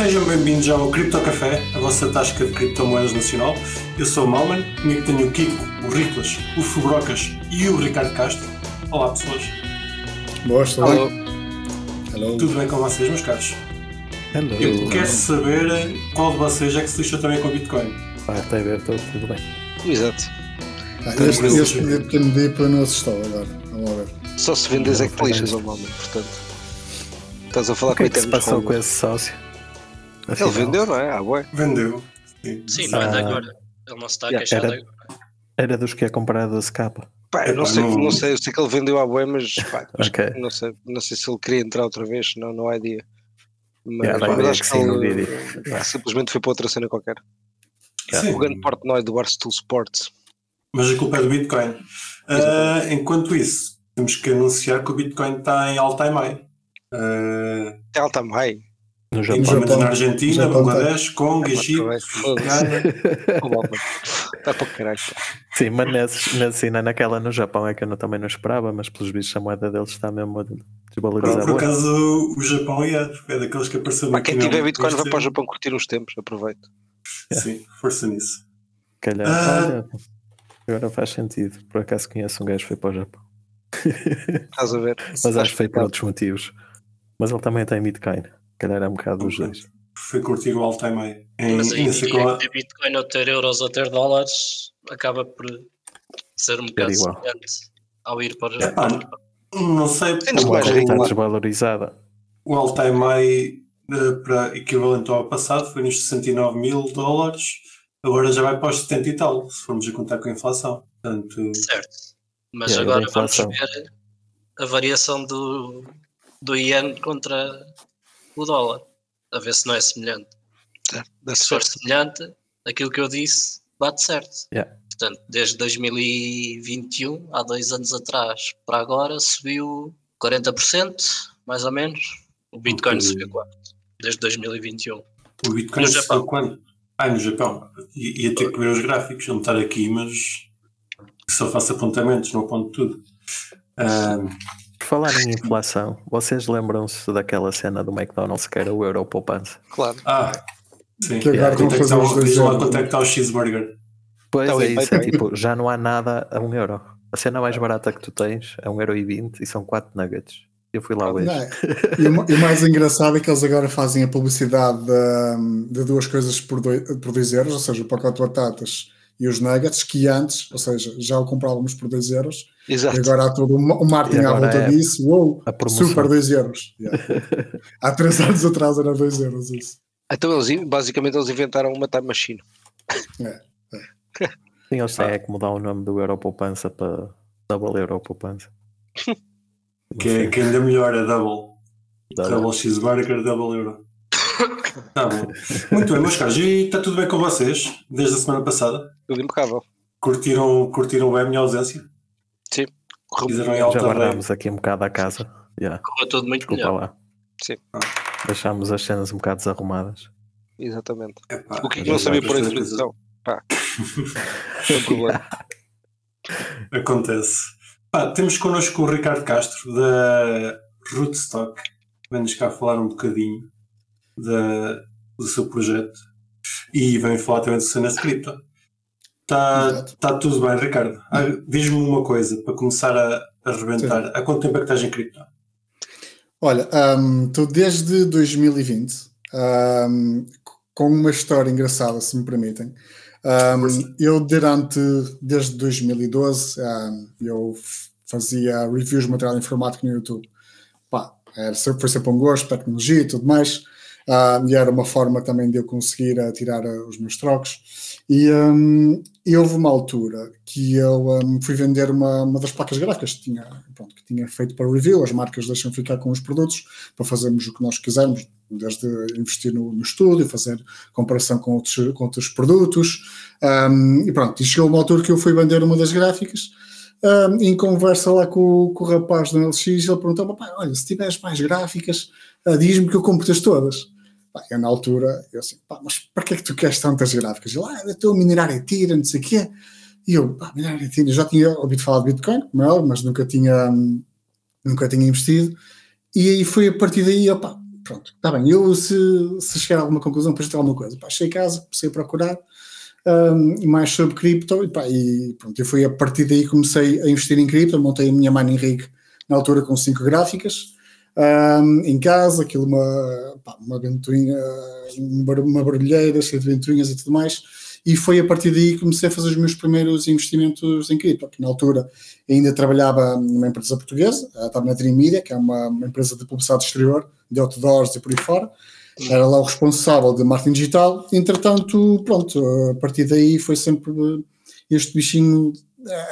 Sejam bem-vindos ao Cripto Café, a vossa tasca de criptomoedas nacional. Eu sou o Malman, comigo tenho o Kiko, o Riclas, o Fubrocas e o Ricardo Castro. Olá, pessoas. Boas, bem? Hello. Tudo bem com vocês, meus caros? Hello. Eu quero saber qual de vocês é que se lixou também com o Bitcoin. Ah, está a ver, tudo, bem. Exato. Ah, este, este pequeno dip não assustou agora. Vamos lá ver. Só se vendes é que te lixas ao homem, portanto. Estás a falar O que é com que se passou com esse sócio? Ele Afinal, vendeu, não é? Ah, ué. Vendeu. Sim. Sim, não é de Ah. agora. Ele não se está a Yeah, queixar era- de agora. Era dos que ia comprar a 12k. Pá, eu não sei, não- não sei, eu sei que ele vendeu à bué, mas pá, acho Ok. que não, sei, não sei se ele queria entrar outra vez, não, não há ideia. Mas, Yeah, mas acho que que, ele. Yeah. simplesmente foi para outra cena qualquer. Sim. O grande Portnoy do Barstool Sports. Mas a culpa é do Bitcoin. Ah, enquanto isso, temos que anunciar que o Bitcoin está em all-time high. Ah, É alta high. No Japão. Japão. na Argentina, Japão Bangladesh, Congo, É, Egito. Está para caralho. Sim, mas nesse, nesse, naquela no Japão é que eu não- também não esperava, mas pelos bichos a moeda deles está mesmo a desvalorizar. Por acaso o Japão é, é daqueles que apareceu no quem tiver Bitcoin vai para o. Japão curtir uns tempos, aproveita. Sim, força nisso. Calhar, Ah. olha, agora faz sentido. Por acaso conheço um gajo que foi para o Japão. Estás a ver? Mas acho que foi por outros motivos. Mas ele também tem Bitcoin. Calhar é um bocado dos dois. Foi curtir o all-time high. Em, Mas aí e qual é- ter Bitcoin ou ter euros ou ter dólares acaba por ser um bocado semelhante ao ir para o É, pá, não sei, mais Está desvalorizada. o all-time high para equivalente ao passado foi nos 69 mil dólares, agora já vai para os 70 e tal, se formos a contar com a inflação. Portanto, Certo. Mas Yeah, agora vamos ver a variação do, do Yen contra o dólar. A ver se não é semelhante. É, Se for semelhante, aquilo que eu disse bate certo. Yeah. Portanto, desde 2021, há dois anos atrás, para agora, subiu 40%, mais ou menos. O Bitcoin Ok. subiu 4%, desde 2021. o Bitcoin No subiu Japão. quando? Ah, no Japão. I- Ia ter que ver os gráficos, não estar aqui, mas só faço apontamentos, não aponto tudo. Ah, Por falar em inflação, vocês lembram-se daquela cena do McDonald's que era o euro poupança? Claro. ah, sim. Que agora Quanto é que vão fazer está o- os dois euros. quanto é está o cheeseburger. Pois Tá é isso, é tipo, já não há nada a um euro. A cena mais barata que tu tens é 1,20€ e são 4 nuggets. Eu fui lá hoje. É? E, o, ma- e o mais engraçado é que eles agora fazem a publicidade de, de duas coisas por 2 euros, ou seja, o pacote de batatas e os nuggets, que antes, ou seja, já o comprávamos por 2 euros, e Exato. agora há todo um marketing E à volta é disso. Uou, super 2 euros. Yeah. há 3 anos atrás era 2 euros isso. Então eles basicamente eles inventaram uma time machine. Sim, eles têm é que mudar o nome do euro poupança para Double Euro poupança. Que, é, que ainda melhor é double. Double. Double cheeseburger, double euro. Tá bom. Muito bem, meus caros. E está tudo bem com vocês? Desde a semana passada? Tudo impecável. Curtiram, curtiram bem a minha ausência? Em Já guardámos aqui um bocado a casa. Yeah, Correu tudo muito desculpa melhor. lá. Sim. Deixámos as cenas um bocado desarrumadas. Exatamente. Epá, O que é não sabia por introdução? Pá. Sem problema. Acontece. Pá, temos connosco o Ricardo Castro da Rootstock. Vem-nos cá falar um bocadinho da, do seu projeto e vem falar também do cenas de cripto. Está tá tudo bem, Ricardo. Ah, Diz-me uma coisa para começar a, a arrebentar. Há quanto tempo é que estás em cripto? Olha, estou desde 2020 hum, com uma história engraçada, se me permitem. Força. eu durante, desde 2012, hum, eu fazia reviews de material informático no YouTube. Pá, era, sempre- foi sempre um gosto, tecnologia e tudo mais. E era uma forma também de eu conseguir uh, tirar uh, os meus trocos. E, hum, e houve uma altura que eu hum, fui vender uma, uma das placas gráficas que tinha, pronto, que tinha feito para review. As marcas deixam ficar com os produtos para fazermos o que nós quisermos, desde investir no, no estúdio, fazer comparação com outros, com outros produtos. Hum, e pronto, e chegou uma altura que eu fui vender uma das gráficas. hum, em conversa lá com, com o rapaz do LX, ele perguntou: "Pá, olha, se tiveres mais gráficas, ah, diz-me que eu compro-as todas. Pá, eu na altura, eu assim, pá, mas para que é que tu queres tantas gráficas? Ele, ah, eu estou a minerar Ethereum, não sei o quê. E eu, pá, minerar Ethereum, eu já tinha ouvido falar de Bitcoin, como é mas nunca tinha, nunca tinha investido. E aí foi a partir daí, opá, pronto, está bem. Eu, se, se chegar a alguma conclusão, de alguma coisa, pá, cheguei a casa, comecei a procurar um, mais sobre cripto e, pá, e pronto, eu fui a partir daí comecei a investir em cripto, montei a minha mining rig na altura com cinco gráficas um, em casa, aquilo uma, pá, uma ventoinha, uma barulheira cheia de ventoinhas e tudo mais. E foi a partir daí que comecei a fazer os meus primeiros investimentos em cripto, que na altura ainda trabalhava numa empresa portuguesa, estava na Dream Media, que é uma, uma empresa de publicidade exterior, de outdoors e por aí fora, era lá o responsável de marketing digital, entretanto, pronto, a partir daí foi sempre este bichinho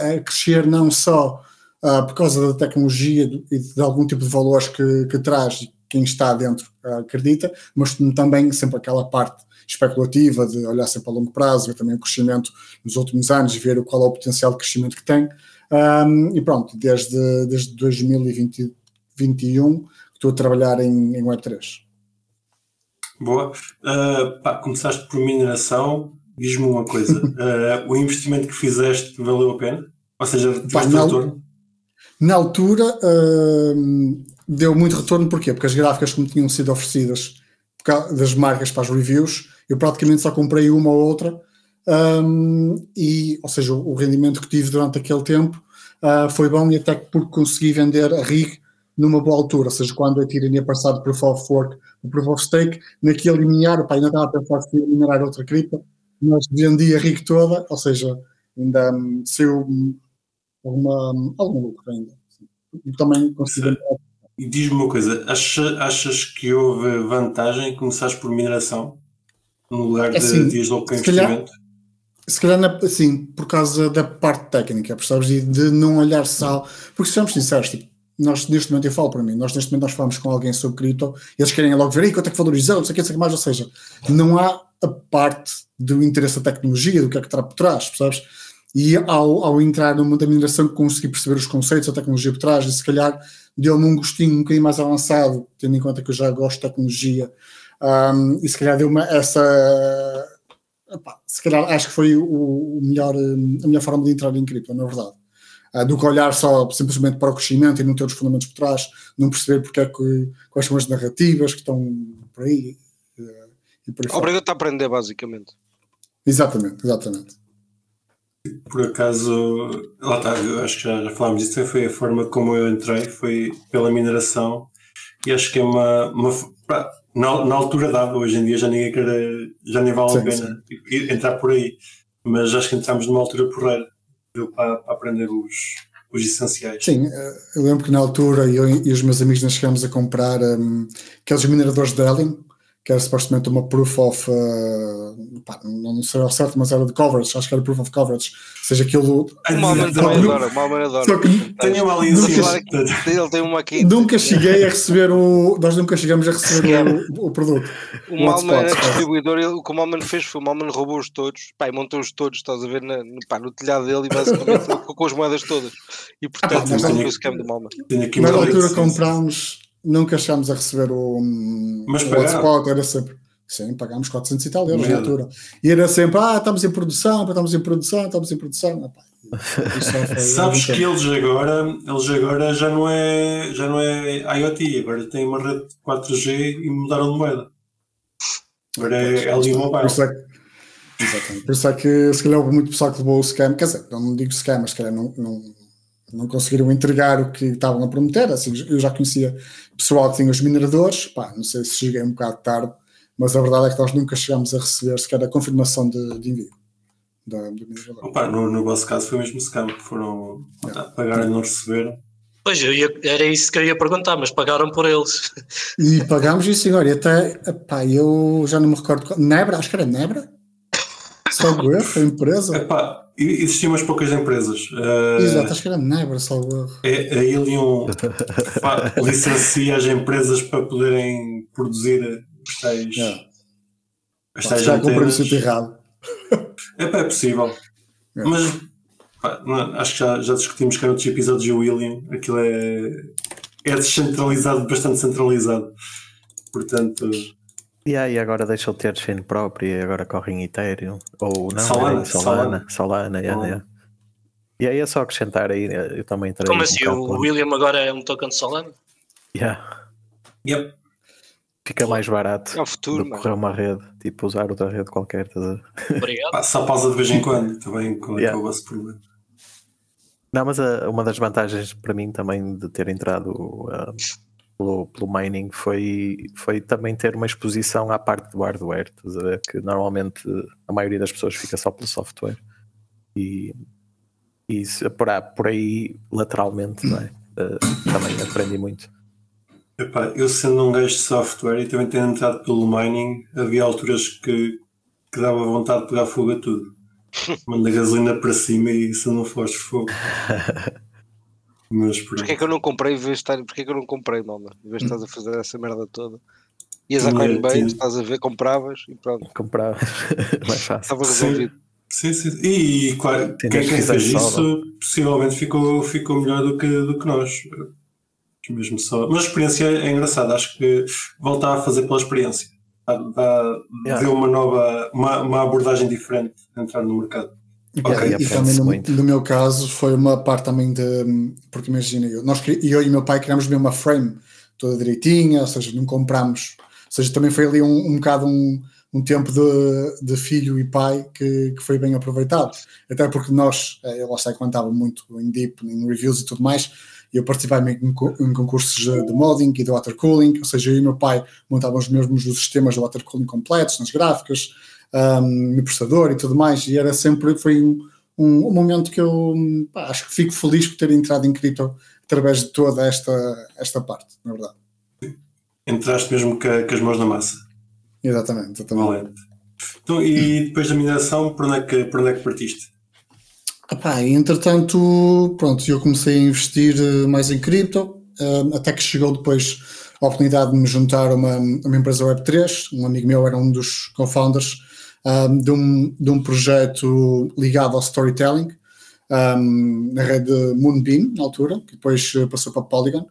a crescer não só uh, por causa da tecnologia e de, de algum tipo de valores que, que traz quem está dentro uh, acredita, mas também sempre aquela parte especulativa de olhar sempre a longo prazo, ver também o crescimento nos últimos anos e ver qual é o potencial de crescimento que tem. Um, e pronto, desde, desde 2021 estou a trabalhar em, em Web3. Boa. Uh, pá, começaste por mineração. Diz-me uma coisa: uh, o investimento que fizeste valeu a pena? Ou seja, na, retorno? Na altura uh, deu muito retorno, porquê? Porque as gráficas, como tinham sido oferecidas das marcas para as reviews, eu praticamente só comprei uma ou outra, um, e, ou seja, o, rendimento que tive durante aquele tempo uh, foi bom e até porque consegui vender a RIG numa boa altura, ou seja, quando a tirania passar de Proof of Work o Proof of Stake, naquele limiar, pá, ainda estava a pensar se ia minerar outra cripta, mas vendi a RIG toda, ou seja, ainda um, saiu alguma, algum lucro ainda. E também consegui e diz-me uma coisa, achas, achas que houve vantagem em começares por mineração no lugar de assim, dias logo para investimento? Se calhar, assim, por causa da parte técnica, percebes? E de não olhar só. Porque sejamos sinceros, tipo, nós neste momento, eu falo para mim, nós neste momento nós falamos com alguém sobre cripto eles querem logo ver aí quanto é que valorizou, não sei o que, não sei o que mais, ou seja, não há a parte do interesse da tecnologia, do que é que está por trás, percebes? E ao, ao entrar no mundo da mineração consegui perceber os conceitos, a tecnologia por trás e se calhar deu-me um gostinho um bocadinho mais avançado, tendo em conta que eu já gosto de tecnologia, um, e se calhar deu-me essa. Epá, se calhar acho que foi o, o, melhor, a melhor forma de entrar em cripto, na verdade. Uh, do que olhar só simplesmente para o crescimento e não ter os fundamentos por trás, não perceber porque é que, quais são as narrativas que estão por aí. Uh, e por aí Obrigado a aprender, basicamente. Exatamente, exatamente. Por acaso, lá está, acho que já, já falámos disso, foi a forma como eu entrei, foi pela mineração, e acho que é uma. uma na, na altura dava, hoje em dia já ninguém quer, já nem vale a pena entrar por aí, mas acho que entramos numa altura porreira para, para aprender os, os essenciais. Sim, eh, eu lembro que na altura eu e os meus amigos nós chegámos a comprar um, aqueles mineradores de Helium, que era supostamente uma proof of, uh, pá, não sei ao certo, mas era de coverage, acho que era proof of coverage, ou seja, aquilo... O Malman também adora, o Malman adora. Só que tenho uma ali. Ele tem uma aqui. Nunca cheguei a receber o... Nós nunca chegamos a receber o, o, produto. O, o Malman era distribuidor, ele, o que o Malman fez foi, o Malman roubou-os todos, pá, montou-os todos, estás a ver, na, no, pá, no telhado dele e basicamente com as moedas todas. E portanto, ah, pá, foi o scam do Malman. Na altura comprámos nunca chegámos a receber o, Mas o hotspot, era sempre. Sim, pagámos 400 e tal euros na altura. E era sempre, ah, estamos em produção, estamos em produção, estamos em produção. Sabes que eles agora, eles agora já não é já não é IoT, agora têm uma rede 4G e mudaram de moeda. Agora é LG Mobile. É. Por isso é que se calhar houve muito pessoal que levou o scam, quer dizer, não digo scam, mas se calhar não, não, não conseguiram entregar o que estavam a prometer. Assim, eu já conhecia pessoal que tinha os mineradores, pá, não sei se cheguei um bocado tarde, mas a verdade é que nós nunca chegámos a receber sequer a confirmação de, de envio. Da, do minerador. Opa, no, no vosso caso foi mesmo scam, que foram é. pagar e não receberam. Pois, eu ia, era isso que eu ia perguntar, mas pagaram por eles. E pagámos isso, senhor, e até, pá, eu já não me recordo, Nebra, acho que era Nebra, salvo erro, a empresa. Epá, existiam umas poucas empresas. Uh, Exato, acho que era Nebra, salvo erro. É, a Ilion licencia as empresas para poderem produzir os tais. Yeah. As tais já comprei o sítio errado. Epá, é possível. É. Mas pá, não, acho que já, já discutimos que em outros episódios o William, aquilo é, é descentralizado, bastante centralizado. Portanto. Yeah, e agora deixou de ter chain próprio e agora corre em Ethereum. Ou não, Solana. É Solana, Solana, yeah, yeah. E aí é só acrescentar aí, eu também Como assim? Um o William agora é um token de Solana? Yeah. Yep. Fica mais barato É o futuro, do que correr uma rede, tipo usar outra rede qualquer. ver? Obrigado. Só pausa de vez em quando, também com Yeah. o vosso problema. Não, mas a- uma das vantagens para mim também de ter entrado ah, pelo, pelo mining foi, foi também ter uma exposição à parte do hardware. Estás a ver? Que normalmente a maioria das pessoas fica só pelo software. E, e por, aí- por aí, lateralmente, é? Ah, também aprendi muito. Epá, eu sendo um gajo de software e também tendo entrado pelo mining, havia alturas que, que dava vontade de pegar fogo a tudo. Manda gasolina para cima e se não fores fogo. Mas. Porquê é que eu não comprei em vez de estar. Porquê é que eu não comprei, malma? Em vez de estás a fazer essa merda toda. Ias à Coinbase, tinha- estás a ver, compravas e pronto. Comprar mais fácil. Estava Sim. resolvido. Sim, sim. E, claro, Sim, quem, mas quem fez isso só, possivelmente ficou, ficou melhor do que, do que nós. Que mesmo só. Mas a experiência é engraçada, acho que voltar a fazer pela experiência. Dá, dá- Yeah. deu uma nova, uma, uma abordagem diferente de entrar no mercado. Ok, Ok, e aprende-se também no, no meu caso foi uma parte também de. Porque imagina, eu, nós, eu e meu pai criámos mesmo uma frame toda direitinha, ou seja, não comprámos. Ou seja, também foi ali um, um bocado um, um tempo de, de filho e pai que, que foi bem aproveitado. Até porque nós, eh, eu lá sei que andava muito em deep, em reviews e tudo mais, e eu participava em, co- em concursos de, modding e de water cooling, ou seja, eu e meu pai montávamos mesmos os sistemas de water cooling completos, nas gráficas, um, no processador e tudo mais, e era sempre, foi um, um, um momento que eu pá, acho que fico feliz por ter entrado em cripto através de toda esta, esta parte, na verdade. Entraste mesmo com, as mãos na massa. Exatamente, exatamente. Valente. Então, e depois da mineração, por onde é que, por onde é que partiste? Epá, entretanto, pronto, eu comecei a investir eh, mais em cripto, eh, até que chegou depois a oportunidade de me juntar a uma, a uma empresa Web3. Um amigo meu era um dos co-founders ah, de, um, de um projeto ligado ao storytelling, um, na rede Moonbeam, na altura, que depois eh, passou para Polygon.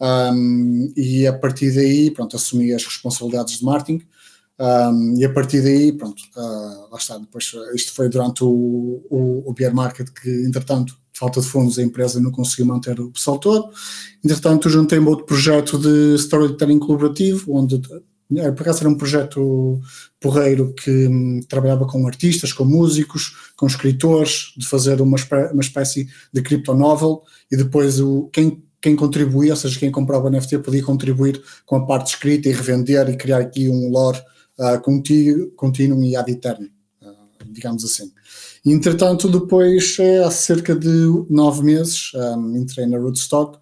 Um, e a partir daí, pronto, assumi as responsabilidades de marketing. Um, e a partir daí, pronto, ah, lá está. Depois, ah, isto foi durante o, o, o market que, entretanto, falta de fundos, a empresa não conseguiu manter o pessoal todo. Entretanto, juntei-me outro projeto de storytelling colaborativo, onde eh, por acaso era um projeto porreiro que hum, trabalhava com artistas, com músicos, com escritores, de fazer uma, espé- uma espécie de criptonovel e depois o, quem, quem contribuía, ou seja, quem comprava o NFT podia contribuir com a parte escrita e revender e criar aqui um lore ah, contínuo, contínuo e ad eterno, ah, digamos assim. Entretanto, depois, eh, há cerca de nove meses, um, entrei na Rootstock,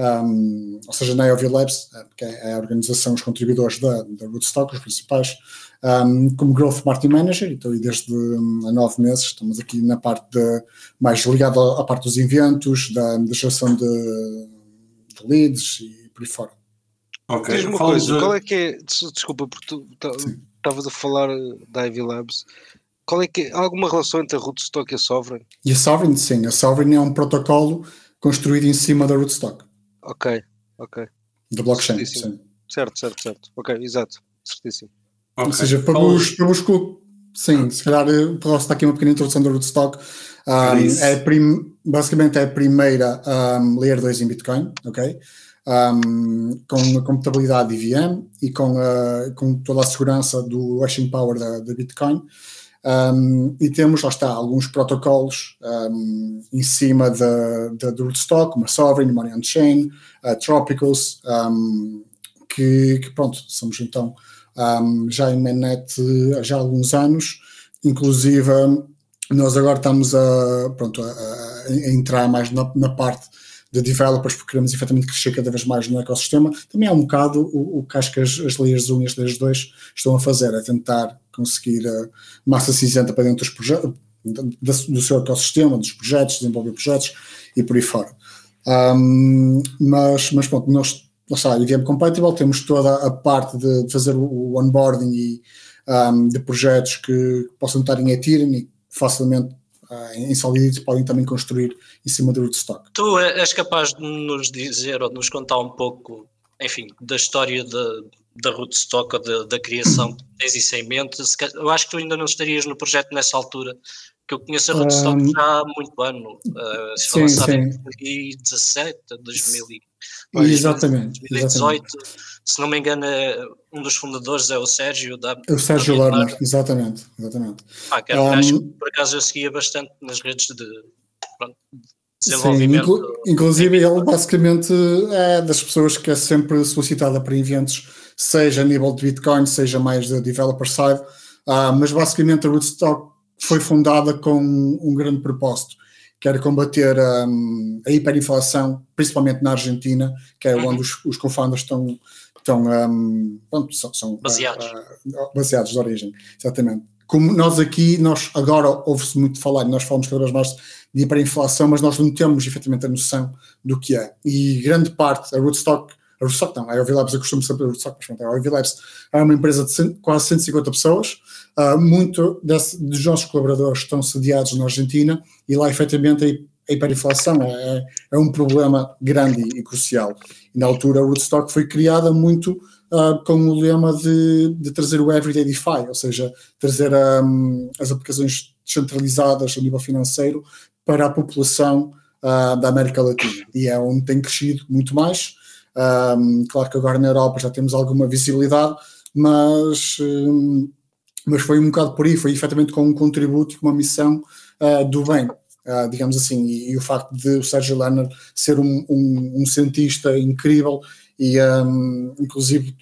um, ou seja, na IOV Labs, eh, que é a organização, os contribuidores da, da Rootstock, os principais, um, como Growth Marketing Manager, então, e desde um, há nove meses estamos aqui na parte de, mais ligado à, à parte dos eventos, da, da geração de, de leads e por aí fora. Ok, Diz-me uma fala coisa, de- qual é que é. des- Desculpa, porque tu estavas a falar eh, da Ivy Labs. Qual é que é? Há alguma relação entre a Rootstock e a Sovereign? E a Sovereign, sim, a Sovereign é um protocolo construído em cima da Rootstock, Ok, ok. da blockchain. Certíssimo. Sim. Certo, certo, certo. Ok, exato. Certíssimo. ok. Ou seja, para os, para os sim, se calhar eh, posso dar aqui uma pequena introdução da Rootstock. Um, é prim- basicamente é a primeira um, Layer 2 em Bitcoin, ok? Um, com a computabilidade IVM e com, a, com toda a segurança do hashing power da, da Bitcoin. Um, e temos, lá está, alguns protocolos um, em cima da, do Rootstock, como a Sovereign, Money on Chain, a Tropicals, um, que, que pronto, somos então já em mainnet já há alguns anos, inclusive nós agora estamos a, pronto, a- a entrar mais na, na parte de developers, porque queremos efetivamente crescer cada vez mais no ecossistema. Também é um bocado o, o que acho que as, as layers 1 e as layers 2 estão a fazer, é tentar conseguir a massa cinzenta para dentro dos do seu ecossistema, dos projetos, desenvolver projetos e por aí fora. Um, mas, mas pronto, nós lá está, Compatible, temos toda a parte de, fazer o, onboarding e, um, de projetos que possam estar em Ethereum e facilmente em Solidity podem também construir em cima do Rootstock. Tu és capaz de nos dizer ou de nos contar um pouco, enfim, da história da, da Rootstock ou da, da criação tens isso em mente? Eu acho que tu ainda não estarias no projeto nessa altura, que eu conheço a Rootstock Um, já há muito ano. Uh, se sim, lançado em sim. 2017, 2000 e- Exatamente, 2018. exatamente. Se não me engano, é, um dos fundadores é o Sérgio. Da, O Sérgio Lerner, exatamente, exatamente. Pá, que era um Um, que, por acaso eu seguia bastante nas redes de, pronto, de Sim, desenvolvimento. inclu- inclusive ele basicamente é das pessoas que é sempre solicitada para eventos, seja a nível de Bitcoin, seja mais da developer side, Ah, mas basicamente a Rootstock foi fundada com um grande propósito, que era combater hum, a hiperinflação, principalmente na Argentina, que é Uhum. onde os, os co-founders estão, estão hum, pronto, são, são, Baseados. ah, ah, baseados de origem, exatamente. Como nós aqui, nós agora ouve-se muito falar, nós falamos cada vez mais de hiperinflação, mas nós não temos efetivamente a noção do que é. E grande parte, a Rootstock, a Rootstock não, a Ivy Labs, eu costumo sempre a Rootstock, mas pronto, a Ivy Labs é uma empresa de cem- quase 150 pessoas, ah, muito desse- dos nossos colaboradores estão sediados na Argentina e lá efetivamente a a hiperinflação é, é um problema grande e, crucial. Na altura a Rootstock foi criada muito ah, com o lema de, de trazer o Everyday DeFi, ou seja, trazer hum, as aplicações descentralizadas a nível financeiro para a população ah, da América Latina. E é onde tem crescido muito mais. Hum, claro que agora na Europa já temos alguma visibilidade, mas, hum, mas foi um bocado por aí, foi efetivamente com um contributo e com uma missão ah, do bem. Ah, digamos assim, e, e o facto de o Sérgio Lerner ser um, um, um cientista incrível e hum, inclusive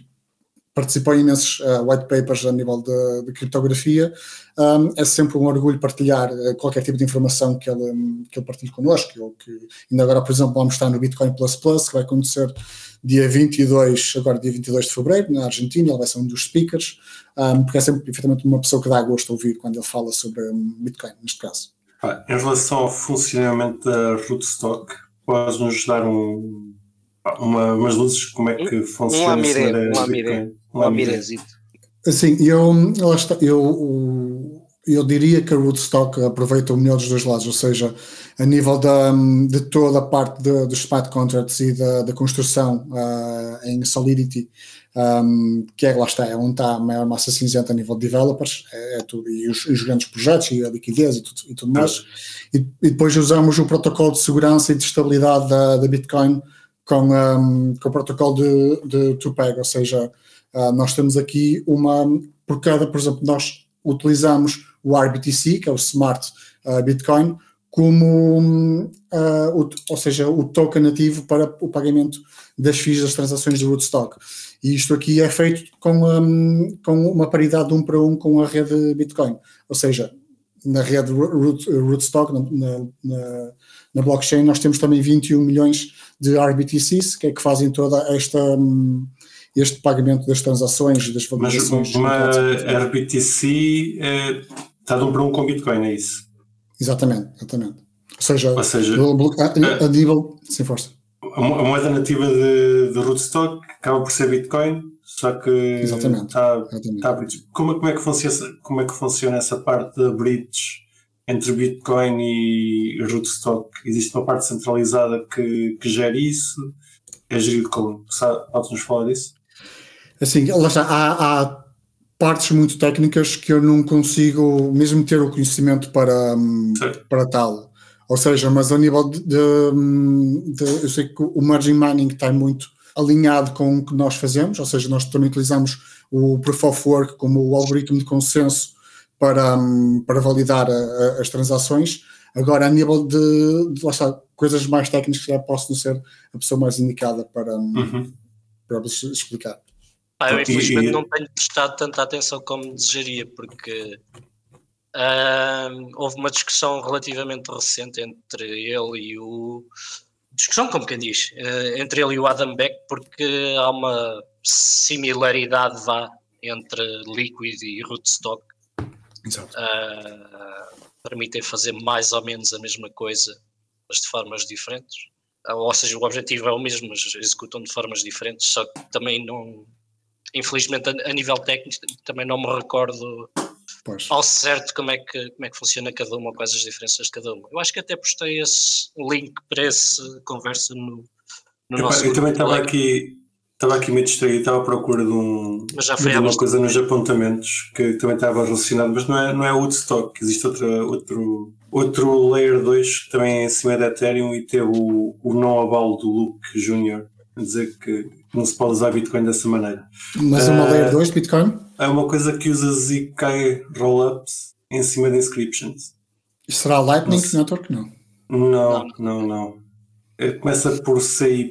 participou em imensos uh, white papers a nível de, de criptografia. Um, é sempre um orgulho partilhar uh, qualquer tipo de informação que ele, um, que ele partilhe connosco. Eu, que, ainda agora, por exemplo, vamos estar no Bitcoin Plus Plus, que vai acontecer dia 22, agora dia 22 de fevereiro, na Argentina. Ele vai ser um dos speakers, um, porque é sempre, efetivamente, uma pessoa que dá gosto a ouvir quando ele fala sobre um, Bitcoin, neste caso. Em relação ao funcionamento da Rootstock, podes-nos dar um, uma, umas luzes como é que funciona Um um a Bitcoin? um lamirézito. Assim, eu, eu, eu diria que a Rootstock aproveita o melhor dos dois lados, ou seja, a nível da, de toda a parte de- dos smart contracts e da, da construção ah, em Solidity, um, que é lá está, é onde está a maior massa cinzenta a nível de developers, é, é tudo, e os, os grandes projetos e a liquidez e tudo, e tudo mais. E, e depois usamos o protocolo de segurança e de estabilidade da, da Bitcoin com, um, com o protocolo de, de Tupeg, ou seja, Uh, nós temos aqui uma, por cada, por exemplo, nós utilizamos o RBTC, que é o Smart uh, Bitcoin, como, uh, o, ou seja, o token nativo para o pagamento das FIIs das transações do Rootstock. E isto aqui é feito com, um, com uma paridade de um para um com a rede Bitcoin. Ou seja, na rede Root, Rootstock, na, na, na blockchain, nós temos também 21 milhões de RBTCs, que é que fazem toda esta. Um, este pagamento das transações, das Mas validações. uma RBTC é, está de um para um com Bitcoin, é isso? Exatamente, exatamente. Ou seja, Ou seja, a, a nível. Sem força. A mo- a moeda nativa de, de Rootstock acaba por ser Bitcoin, só que Exatamente. está, Exatamente. está a bridge. Como, é- como, é que funciona, como é que funciona essa parte da bridge entre Bitcoin e Rootstock? Existe uma parte centralizada que, que gera isso? É gerido como? Podes-nos falar disso? Assim, lá está, há, há partes muito técnicas que eu não consigo mesmo ter o conhecimento para, hum, para tal. Ou seja, mas a nível de, de, de- Eu sei que o margin mining está muito alinhado com o que nós fazemos, ou seja, nós também utilizamos o Proof of Work como o algoritmo de consenso para, para validar a- a- as transações. Agora, a nível de, de lá está, coisas mais técnicas, já posso não ser a pessoa mais indicada para, hum, Uhum. para vos explicar. Pá, eu infelizmente não tenho prestado tanta atenção como desejaria, porque houve uma discussão relativamente recente entre ele e o. Discussão, como quem diz, eh, entre ele e o Adam Beck, porque há uma similaridade vá entre Liquid e Rootstock. Exato. ah, permitem fazer mais ou menos a mesma coisa, mas de formas diferentes. Ah, Ou seja, o objetivo é o mesmo, mas executam de formas diferentes, só que também não. Infelizmente, a, a nível técnico, também não me recordo Pois. ao certo como é, que, como é que funciona cada uma, quais as diferenças de cada uma. Eu acho que até postei esse link para essa conversa no, no Epá, nosso eu também estava aqui, Estava aqui meio distraído, estava à procura de, um, Mas já foi de uma coisa nos apontamentos que também estava relacionado, mas não é, não é Woodstock, existe outra, outro, outro Layer 2 que também é em cima da Ethereum e teve o, o não abalo do Luke Jr. a dizer que não se pode usar Bitcoin dessa maneira. Mas uma Eh, layer 2 de Bitcoin? É uma coisa que usa ZK Rollups em cima de inscriptions. Isto será Lightning Nossa. Network? Não. Não, não, não. É, Começa por CY,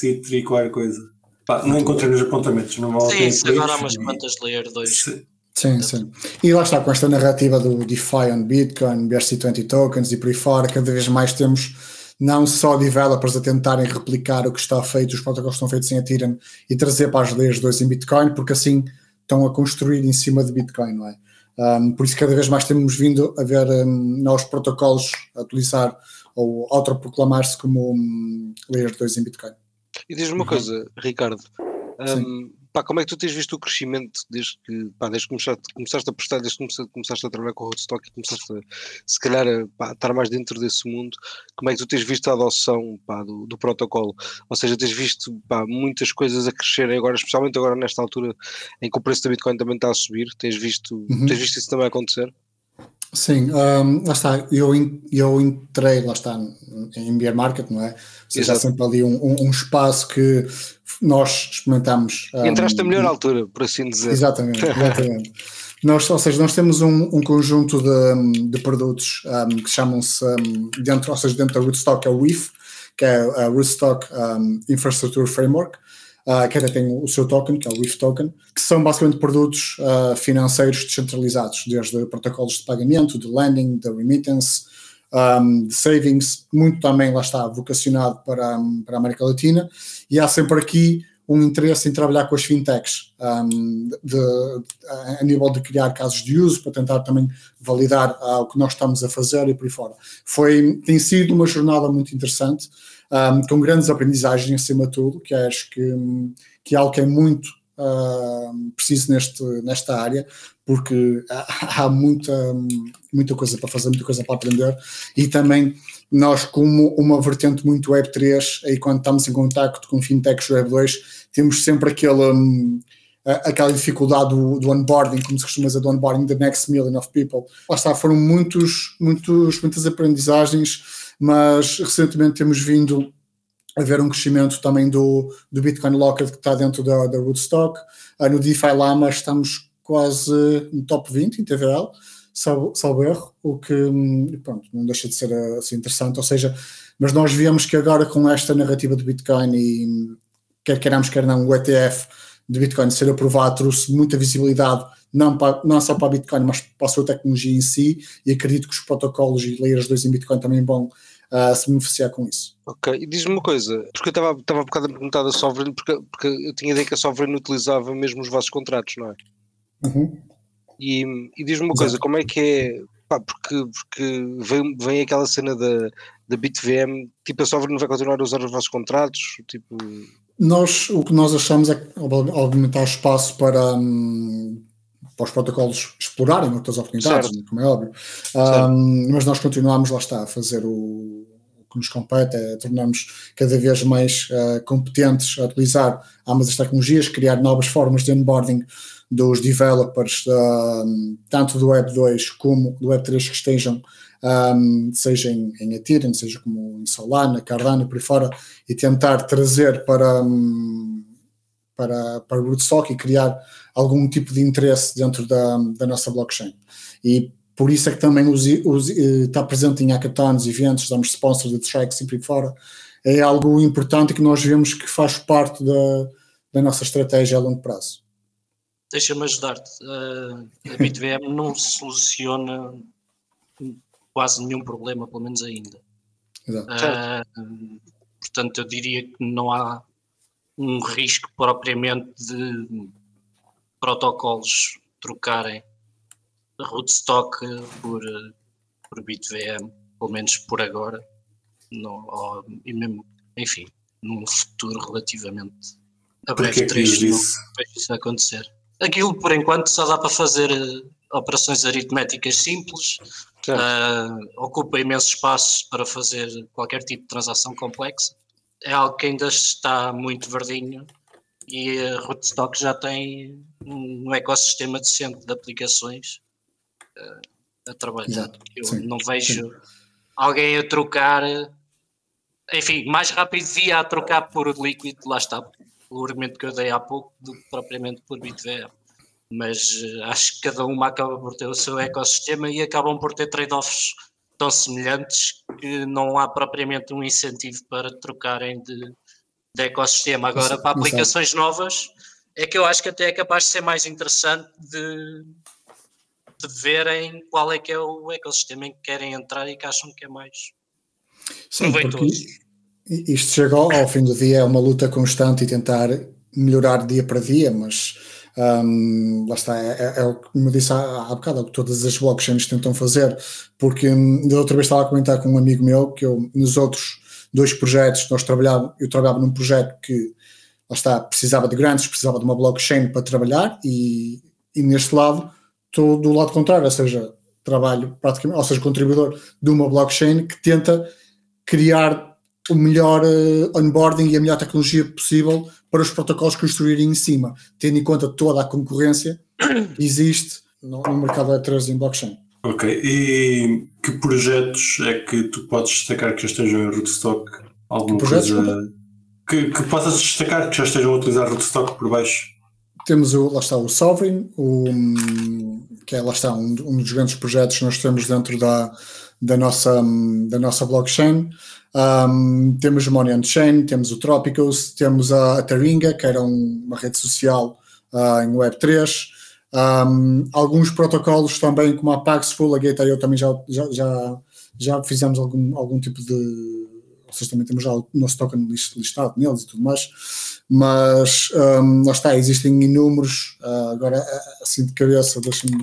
C3 qualquer coisa. Pá, não encontrei nos apontamentos, não vale a Sim, por agora há umas quantas layer 2. Se- Sim, sim. E lá está, com esta narrativa do DeFi on Bitcoin, BRC20 tokens e por aí fora, cada vez mais temos não só developers a tentarem replicar o que está feito, os protocolos que estão feitos em Ethereum e trazer para as layers 2 em Bitcoin, porque assim estão a construir em cima de Bitcoin, não é? Um, por isso cada vez mais temos vindo a ver um, novos protocolos a utilizar ou autoproclamar-se como um, layers 2 em Bitcoin. E diz-me uma coisa, Ricardo. Sim. Pá, como é que tu tens visto o crescimento desde que, pá, desde que começaste, começaste a prestar, desde que começaste, começaste a trabalhar com o Rootstock e começaste a, se calhar a pá, estar mais dentro desse mundo, como é que tu tens visto a adoção pá, do, do protocolo? Ou seja, tens visto pá, muitas coisas a crescerem agora, especialmente agora nesta altura em que o preço da Bitcoin também está a subir, tens visto, Uhum. tens visto isso também acontecer? Sim, um, lá está, eu, eu entrei, lá está, em bear market, não é? Ou seja, há sempre ali um, um- um espaço que nós experimentamos. um, Entraste na melhor altura, por assim dizer. Exatamente, exatamente. nós, ou seja, nós temos um, um conjunto de, de produtos um, que chamam-se, um, dentro, ou seja, dentro da Rootstock é o WIF, que é a Rootstock um, Infrastructure Framework, uh, que até tem o seu token, que é o WIF token, que são basicamente produtos uh, financeiros descentralizados, desde protocolos de pagamento, de lending, de remittance, um, de savings, muito também lá está vocacionado para, para a América Latina, e há sempre aqui um interesse em trabalhar com as fintechs um, de- a nível de criar casos de uso para tentar também validar ah, o que nós estamos a fazer e por aí fora. Foi, tem sido uma jornada muito interessante, um, com grandes aprendizagens acima de tudo, que acho que, que é algo que é muito ah, preciso neste, nesta área, porque há, há muita, muita coisa para fazer, muita coisa para aprender e também nós como uma vertente muito Web3, aí quando estamos em contacto com fintechs Web2, temos sempre aquele, a- aquela dificuldade do, do onboarding, como se costuma dizer, do onboarding the next million of people. Lá está, foram muitos, muitos, muitas aprendizagens, mas recentemente temos vindo a ver um crescimento também do, do Bitcoin Locked que está dentro da, da Rootstock. Ah, no DeFi Lama estamos quase no top 20 em TVL, salvo, salvo erro, o que hum, pronto, não deixa de ser ah, assim, interessante. Ou seja, mas nós vemos que agora com esta narrativa do Bitcoin e quer queiramos, quer não, o ETF de Bitcoin ser aprovado trouxe muita visibilidade, não, para, não só para a Bitcoin, mas para a sua tecnologia em si, e acredito que os protocolos e layers 2 em Bitcoin também vão ah, se beneficiar com isso. Ok, e diz-me uma coisa, porque eu estava estava um bocado a perguntar da Sovereign, porque, porque eu tinha a ideia que a Sovereign utilizava mesmo os vossos contratos, não é? Uhum. E, e diz-me uma Exato. coisa, como é que é, pá, porque, porque vem, vem aquela cena da, da BitVM, tipo a Sovereign vai continuar a usar os vossos contratos, tipo, Nós, o que nós achamos é que, obviamente, há espaço para, hum, para os protocolos explorarem outras oportunidades, né, como é óbvio. Hum, mas nós continuamos, lá está, a fazer o, o que nos compete, é tornarmos cada vez mais eh, competentes a utilizar ambas as tecnologias, criar novas formas de onboarding dos developers, hum, tanto do Web 2 como do Web 3 que estejam, hum, seja em, em Ethereum, seja como em Solana, Cardano por aí fora, e tentar trazer para, hum, para, para Rootstock e criar algum tipo de interesse dentro da, da nossa blockchain. E por isso é que também os, os, eh, está presente em hackathons, eventos, damos sponsor de tracks e por aí fora. É algo importante que nós vemos que faz parte da, da nossa estratégia a longo prazo. Deixa-me ajudar-te. Uh, a BitVM não soluciona quase nenhum problema, pelo menos ainda. Uh, portanto, eu diria que não há um risco propriamente de protocolos trocarem rootstock por, por BitVM, pelo menos por agora, não, ou, e mesmo, enfim, num futuro relativamente a breve diz não isso? vejo isso acontecer. Aquilo, por enquanto, só dá para fazer uh, operações aritméticas simples. Uh, ocupa imenso espaço para fazer qualquer tipo de transação complexa é algo que ainda está muito verdinho e a Rootstock já tem um ecossistema decente de aplicações uh, a trabalhar. Exato, Eu sim, não vejo alguém a trocar, enfim, mais rápido via a trocar por Liquid, lá está, o argumento que eu dei há pouco, do que propriamente por BitVM. Mas uh, acho que cada uma acaba por ter o seu ecossistema e acabam por ter trade-offs tão semelhantes que não há propriamente um incentivo para trocarem de, de ecossistema. Agora, para aplicações novas, é que eu acho que até é capaz de ser mais interessante de, de verem qual é que é o ecossistema em que querem entrar e que acham que é mais Sim, proveitoso. isto chega ao, ao fim do dia, é uma luta constante e tentar melhorar dia para dia, mas hum, lá está, é, é- é o que me disse há, há bocado, é o que todas as blockchains tentam fazer, porque hum, da outra vez estava a comentar com um amigo meu que eu, nos outros dois projetos, nós trabalhava, eu trabalhava num projeto que lá está, precisava de grandes, precisava de uma blockchain para trabalhar e, e neste lado estou do lado contrário, ou seja, trabalho praticamente, ou seja, contribuidor de uma blockchain que tenta criar o melhor eh, onboarding e a melhor tecnologia possível para os protocolos construírem em cima, tendo em conta toda a concorrência que existe no, no mercado Web3 em blockchain. Ok, e que projetos é que tu podes destacar que já estejam em Rootstock? Alguma Que projetos, coisa que, que possas destacar que já estejam a utilizar Rootstock por baixo? Temos o, lá está o Sovereign, o, hum, que é lá está um, um dos grandes projetos que nós temos dentro da, da, nossa, da nossa blockchain. Um, temos o Money on Chain, temos o Tropicos, temos a, a Taringa, que era um- uma rede social ah, em Web3. Um, alguns protocolos também, como a Paxful, a Gate.io também já, já, já, já fizemos algum, algum tipo de. Ou seja, também temos já o nosso token list- listado neles e tudo mais. Mas um, lá está, existem inúmeros. ah, agora, ah, assim de cabeça, deixa-me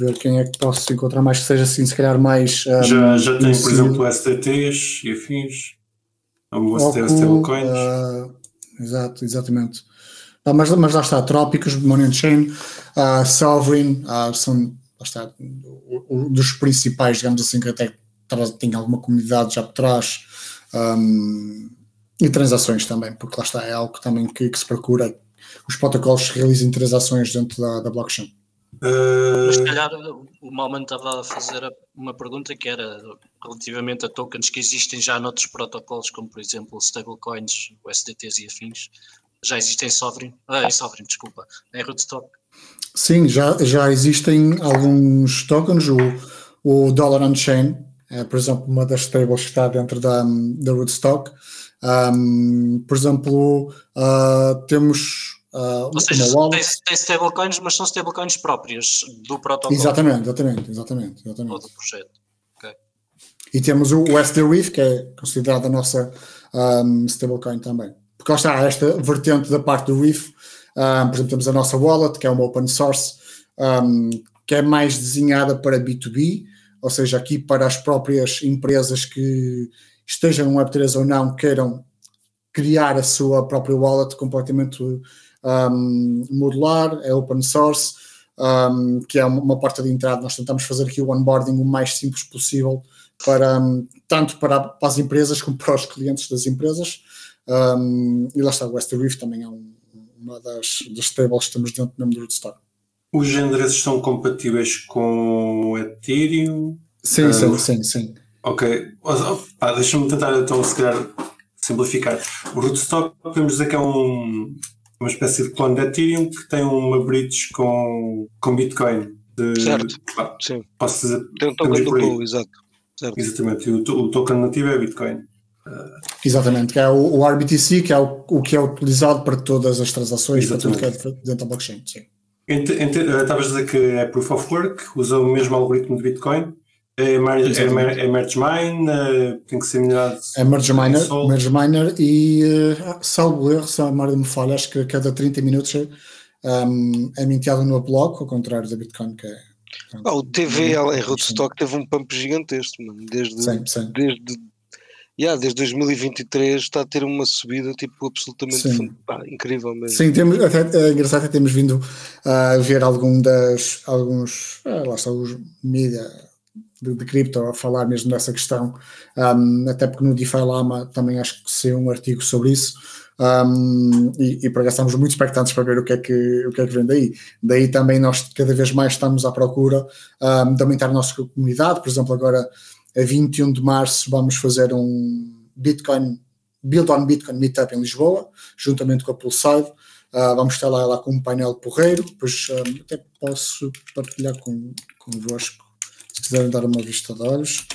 ver quem é que posso encontrar mais que seja assim, se calhar mais. um, já, já tem, por exemplo, STTs e afins, algumas Ocu, stablecoins. ah, exato, exatamente. Ah, mas, mas lá está, Trópicos, Money on Chain, ah, Sovereign, ah, são lá está, o- o- dos principais, digamos assim, que até tem alguma comunidade já por trás. ahm, e transações também, porque lá está, é algo também que, que se procura. Os protocolos realizem transações dentro da, da blockchain. Mas se Uh, calhar o Malman estava a fazer uma pergunta que era relativamente a tokens que existem já noutros protocolos, como por exemplo stablecoins, USDTs e afins. Já existem em Sovereign, ah, em Sovereign, desculpa, em Rootstock. Sim, já, já existem alguns tokens. O, o Dollar on Chain é, por exemplo, uma das stables que está dentro da, da Rootstock. Um, por exemplo, uh, temos uh, Ou seja, wallet. tem, tem stablecoins, mas são stablecoins próprias do protocolo Exatamente, exatamente, exatamente, ou exatamente. do projeto. E temos o USD Reef, que é considerado a nossa um, stablecoin também. Porque lá está esta vertente da parte do Reef. Um, por exemplo, temos a nossa wallet, que é uma open source, um, que é mais desenhada para B2B, ou seja, aqui para as próprias empresas que estejam no Web3 ou não, queiram criar a sua própria wallet completamente um, modular, é open source, um, que é uma, porta de entrada. Nós tentamos fazer aqui o onboarding o mais simples possível para tanto para, para, as empresas como para os clientes das empresas. E lá está, o West Reef também é um, uma das, das stables que temos dentro mesmo do Rootstock. Os endereços estão compatíveis com Ethereum? Sim, uh, sim, sim, sim. Ok. Ah, Deixa-me tentar então, se calhar, simplificar. O Rootstock, podemos dizer que é um, uma espécie de clone de Ethereum que tem uma bridge com, com Bitcoin. De, certo. Ah, sim. Posso dizer. Tem um token do pool, exato. Certo. Exatamente. E o, o, token nativo é Bitcoin. Uh, Exatamente, que é o, o, RBTC, que é o, o que é utilizado para todas as transações, Exatamente. para tudo que é dentro da blockchain. Sim. Estavas a dizer que é Proof of Work, usa o mesmo algoritmo de Bitcoin. É, merge, é, é merge mine, é, tem que ser minerado. É merge miner, merge miner e, uh, salvo erro, se a memória me falha, acho que a cada 30 minutos um, é minteado no bloco, ao contrário da Bitcoin, que é. Ah, o TVL em Rootstock teve um pump gigantesco, mano, desde, sim, sim. desde, yeah, desde 2023 está a ter uma subida tipo absolutamente pá, incrível mesmo. Sim, temos, até, é engraçado que temos vindo a ver algum das, alguns, ah, lá está, os mídia de, de cripto a falar mesmo dessa questão, um, até porque no DeFi Lama também acho que saiu um artigo sobre isso. Um, e, e para cá estamos muito expectantes para ver o que, é que, o que é que vem daí. Daí também nós cada vez mais estamos à procura um, de aumentar a nossa comunidade. Por exemplo, agora a 21 de março vamos fazer um Bitcoin, Build on Bitcoin Meetup em Lisboa, juntamente com a Pulside. Uh, vamos estar lá, lá com um painel porreiro, depois um, até posso partilhar com, convosco, quiserem dar uma vista de olhos.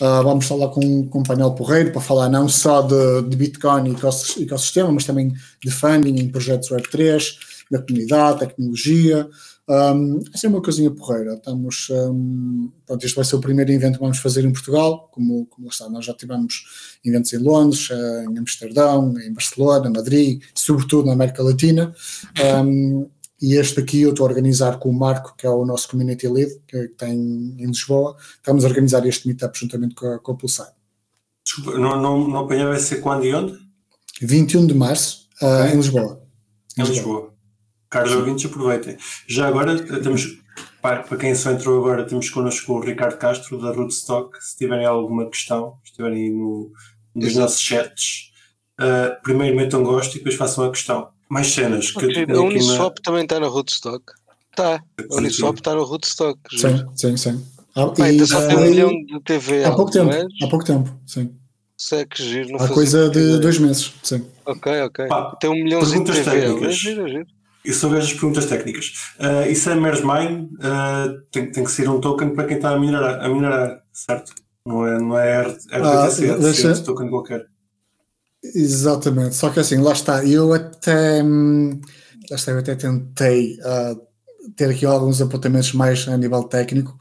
Uh, vamos lá com, com um painel porreiro para falar não só de, de Bitcoin e ecossistema, mas também de funding em projetos Web3, da comunidade, tecnologia. Um, essa é uma coisinha porreira. Estamos, um, pronto, este vai ser o primeiro evento que vamos fazer em Portugal. Como, como está, nós já tivemos eventos em Londres, em Amsterdão, em Barcelona, Madrid, sobretudo na América Latina. Um, e este aqui eu estou a organizar com o Marco, que é o nosso Community Lead, que tem em Lisboa. Estamos a organizar este meetup juntamente com a, com a Pulsar. Desculpa, não, não, não apanhei, vai ser quando e onde? 21 de março, uh, em Lisboa. Em Lisboa. Lisboa. Caros ouvintes, aproveitem. Já agora temos, para, para quem só entrou agora, temos connosco o Ricardo Castro da Rootstock. Se tiverem alguma questão, estiverem no, nos nossos chats, uh, primeiro metam gosto e depois façam a questão. Mais cenas. Que a Uniswap uma... também está na Rootstock. Está. A Uniswap está no Rootstock. Sim, sim, sim. Ah, Pai, ainda só tem um milhão de TV. Há pouco tempo. Há pouco tempo, sim. Isso é que giro. Não Há coisa de dois meses, sim. Ok, ok. Pá, tem um milhão de TV. Técnicas. É giro, é giro. E sobre as perguntas técnicas. Uh, isso é Mersmine, uh, tem, tem que ser um token para quem está a minerar, a minerar certo? Não é, não é RTC, ah, é deixa... token qualquer. Exatamente, só que assim, lá está, eu até, hum, lá está, eu até tentei uh, ter aqui alguns apontamentos mais a nível técnico,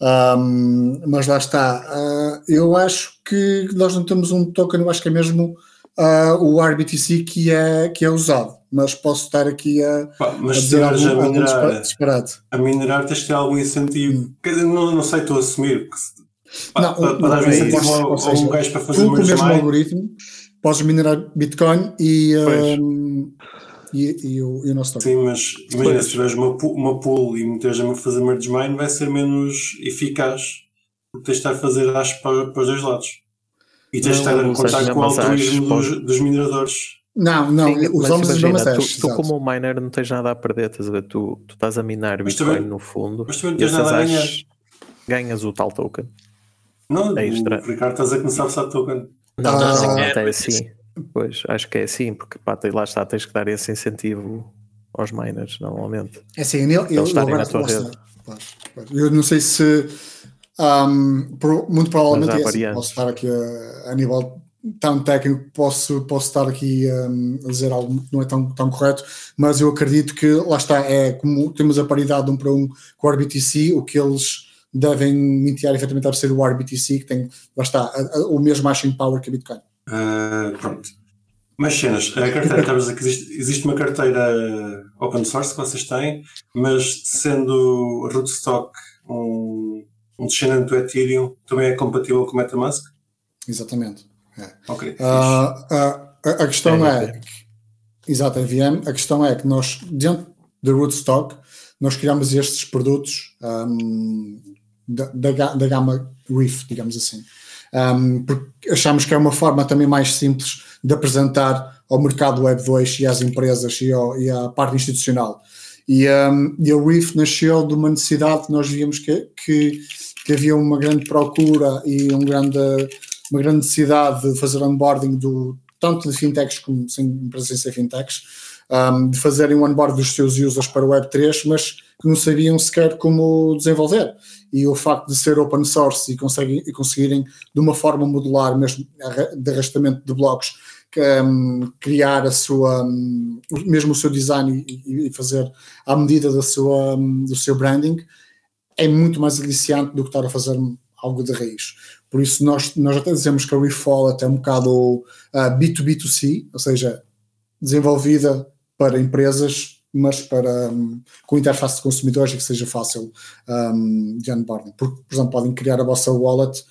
um, mas lá está, uh, eu acho que nós não temos um token, eu acho que é mesmo uh, o RBTC que é, que é usado, mas posso estar aqui a, Pá, mas a dizer algum, a minerar, disparate. A minerar tens de ter algum incentivo, hum. não, não sei, estou a assumir, que, não, para, para dar um incentivo ao, a um gajo para fazer o mesmo algoritmo podes minerar Bitcoin e, um, e, e, o, e o nosso token. Sim, mas imagina, se tiveres uma, uma pool e meteres a fazer merge mine, vai ser menos eficaz porque tens de estar a fazer as para, para os dois lados. E tens de estar a contar com o altruísmo dos, dos mineradores. Não, não, Sim, usamos as mesmas Tu, tu como miner não tens nada a perder, estás a ver? Tu, tu estás a minar Bitcoin também, no fundo. Mas tu não tens nada a ganhar. Ganhas o tal token. Não, é extra. Ricardo, estás a começar a usar token. Não, não, não, não é assim. Pois, acho que é assim, porque pá, lá está, tens que dar esse incentivo aos miners, normalmente. É assim, eu, eu, estarem na tua rede. Eu não sei se um, muito provavelmente é assim, posso estar aqui a, a, nível tão técnico, posso, posso estar aqui um, a dizer algo que não é tão, tão correto, mas eu acredito que lá está, é como temos a paridade um para um com o RBTC, o que eles devem mentir efetivamente a ser o RBTC, que tem, lá está, a, a, o mesmo hashing power que a Bitcoin. Uh, pronto. Mais cenas. A carteira, estavas a que existe, existe uma carteira open source que vocês têm, mas sendo Rootstock um, um descendente do Ethereum, também é compatível com o MetaMask? Exatamente. É. Ok. Uh, uh, a, questão é, é exato, a VM, a questão é que nós, dentro da Rootstock, nós criamos estes produtos um, da, da, gama Reef, digamos assim um, porque achamos que é uma forma também mais simples de apresentar ao mercado Web 2 e às empresas e, ao, e à parte institucional. E, um, e a Reef nasceu de uma necessidade, nós víamos que, que, que, havia uma grande procura e um grande, uma grande necessidade de fazer onboarding do, tanto de fintechs como sem empresas sem fintechs, um, de fazerem o onboard dos seus users para o Web3, mas que não sabiam sequer como desenvolver e o facto de ser open source e, conseguem, e conseguirem de uma forma modular, mesmo de arrastamento de blocos, um, criar a sua, um, mesmo o seu design e, e, fazer à medida da sua, um, do seu branding, é muito mais aliciante do que estar a fazer algo de raiz. Por isso nós, nós até dizemos que a Refall é um bocado uh, B2B2C, ou seja, desenvolvida para empresas mas para, um, com interface de consumidores e que seja fácil um, de onboarding. Por, por exemplo, podem criar a vossa wallet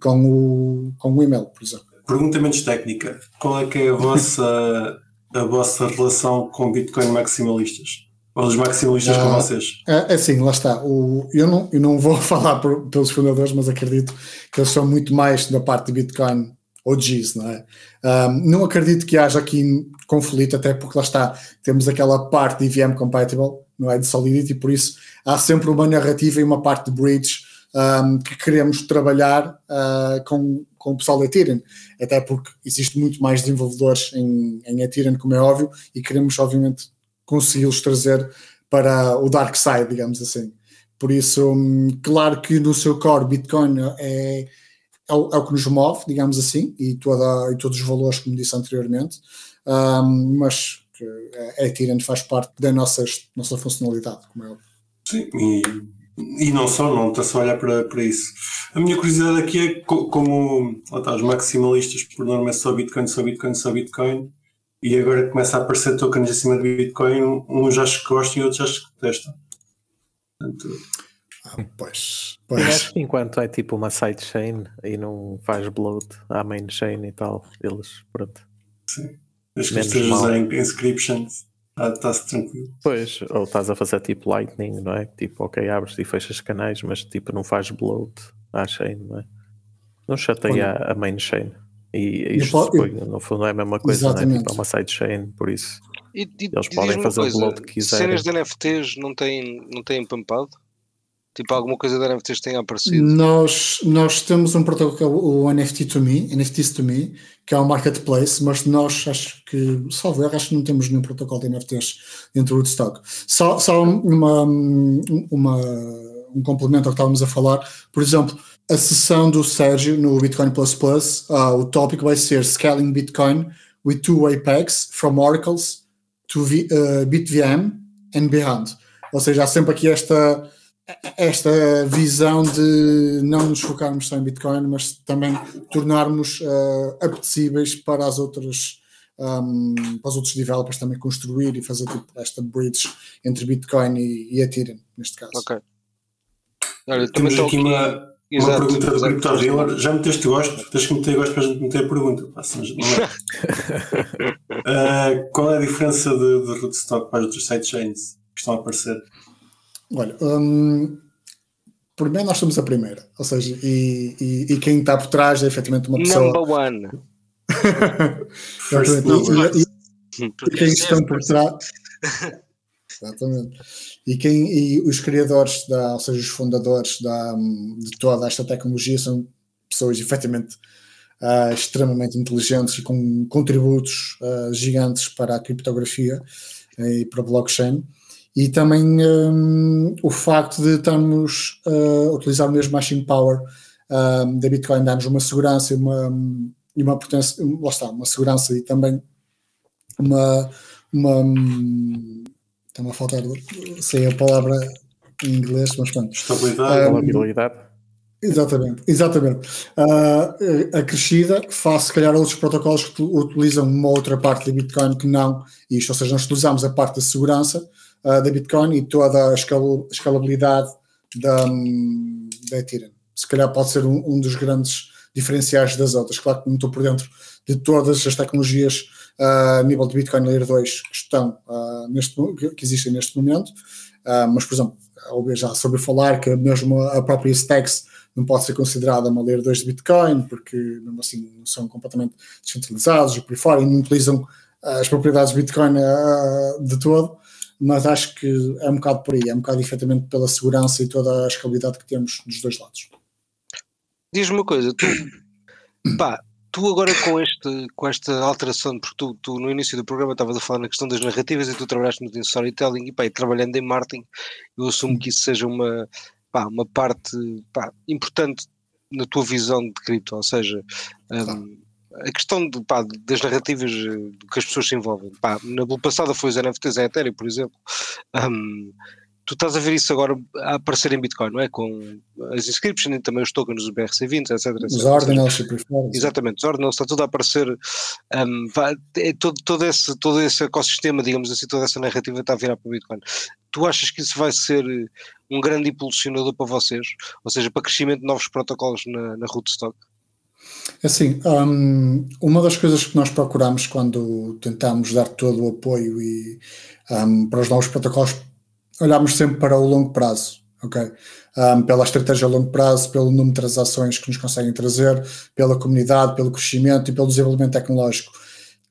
com o, com o e-mail, por exemplo. Pergunta menos técnica. Qual é que é a vossa, a vossa relação com Bitcoin maximalistas? Ou dos maximalistas Ah, com vocês? É, é assim, lá está. O, eu, não, eu não vou falar por- pelos fundadores, mas acredito que eles são muito mais da parte de Bitcoin OGs, não é? Ahm, não acredito que haja aqui conflito, até porque lá está, temos aquela parte de EVM compatible, não é? De Solidity, por isso há sempre uma narrativa e uma parte de bridge ahm, que queremos trabalhar ah, com, com o pessoal da Ethereum, até porque existe muito mais desenvolvedores em, em Ethereum, como é óbvio, e queremos, obviamente, consegui-los trazer para o dark side, digamos assim. Por isso, hum, claro que no seu core Bitcoin é, é, o, é o que nos move, digamos assim, e, toda, e todos os valores, como disse anteriormente, Hum, mas que a Ethereum faz parte da nossa, nossa funcionalidade, como é. Sim, e, e não só, não está só a olhar para, para isso. A minha curiosidade aqui é co- como lá está, os maximalistas, por norma, é só Bitcoin, só Bitcoin, só Bitcoin, e agora começa a aparecer tokens acima de Bitcoin, uns acho que gostam e outros acho que detestam. Portanto, pois, Eu pois. acho que enquanto é tipo uma sidechain e não faz bloat à main chain e tal, eles, pronto. desde que estejas a mal. inscriptions, está- está-se tranquilo. Pois, ou estás a fazer tipo lightning, não é? Tipo, ok, abres e fechas canais, mas tipo não faz bloat à chain, não é? Não chateia a main chain. E isto suponho, no fundo é a mesma coisa, não é? Tipo, é uma sidechain, por isso. E, e, Eles podem fazer o coisa, bloat que quiserem. Cenas de NFTs não têm, não têm pampado? Tipo, alguma coisa de NFTs tenha aparecido? Nós, nós temos um protocolo que é o NFT to me, NFTs to me, que é um marketplace, mas nós acho que, salvo erro, acho que não temos nenhum protocolo de NFTs dentro do Rootstock. Só, só uma, uma, um complemento ao que estávamos a falar, por exemplo, a sessão do Sérgio no Bitcoin Plus Plus, ah, o tópico vai ser Scaling Bitcoin with two-way pegs from oracles to V- uh, BitVM and beyond. Ou seja, há sempre aqui esta esta visão de não nos focarmos só em Bitcoin, mas também tornarmos uh, apetecíveis para as outras um, para os outros developers também construir e fazer tipo, esta bridge entre Bitcoin e, e Ethereum, neste caso. Ok. Olha, também Temos estou aqui aqui. uma, uma Exato, pergunta do exato. Crypto Dealer. Já meteste gosto? Tens que meter gosto para a gente meter a pergunta. É. Ah, qual é a diferença de, de Rootstock para as outras sidechains que estão a aparecer? Olha, hum, primeiro nós somos a primeira, ou seja, e, e, e quem está por trás é efetivamente uma pessoa. Number one. First Exatamente. E- e- e quem é estão por trás. Exatamente. E, quem, e os criadores, da, ou seja, os fundadores da, de toda esta tecnologia são pessoas efetivamente ah, extremamente inteligentes e com contributos ah, gigantes para a criptografia eh, e para a blockchain. E também hum, o facto de estarmos a utilizar o mesmo machine power ah, da Bitcoin dá-nos uma segurança e uma, e uma potência, lá está, uma segurança e também uma, uma está-me a faltar, sei a palavra em inglês, mas pronto. Estabilidade. Probabilidade. Exatamente, exatamente. Ah, a crescida faz se calhar outros protocolos que utilizam uma outra parte da Bitcoin que não isto, ou seja, nós utilizamos a parte da segurança ah, da Bitcoin e toda a escal- escalabilidade da, hum, da Ethereum. Se calhar pode ser um, um dos grandes diferenciais das outras. Claro que não estou por dentro de todas as tecnologias ah, a nível de Bitcoin Layer 2 que estão ah, neste, que existem neste momento, mas por exemplo, ouvi já sobre falar que mesmo a própria Stacks não pode ser considerada uma layer 2 de Bitcoin, porque mesmo assim não são completamente descentralizados e por aí fora, e não utilizam as propriedades de Bitcoin ah, de todo, mas acho que é um bocado por aí, é um bocado efetivamente pela segurança e toda a escalabilidade que temos dos dois lados. Diz-me uma coisa, tu, pá, tu agora com, este, com esta alteração, porque tu, tu no início do programa estavas a falar na questão das narrativas e tu trabalhaste muito em storytelling e pá, e trabalhando em marketing, eu assumo que isso seja uma, pá, uma parte pá, importante na tua visão de cripto, ou seja, hum, a questão de, pá, das narrativas eh, do que as pessoas se envolvem. Pá, na boa passada foi os NFTs em Ethereum, por exemplo. Hum, tu estás a ver isso agora a aparecer em Bitcoin, não é? Com as inscriptions e também os tokens dos BRC20, etc. etc. Os ordinals e. Exatamente, os ordinals está tudo a aparecer, vá- é todo, todo, esse, todo esse ecossistema, digamos assim, toda essa narrativa está a virar para o Bitcoin. Tu achas que isso vai ser um grande impulsionador para vocês? Ou seja, para crescimento de novos protocolos na, na Rootstock? Assim, um, uma das coisas que nós procuramos quando tentamos dar todo o apoio e um, para os novos protocolos, olhamos sempre para o longo prazo, ok? Um, pela estratégia a longo prazo, pelo número de transações que nos conseguem trazer, pela comunidade, pelo crescimento e pelo desenvolvimento tecnológico.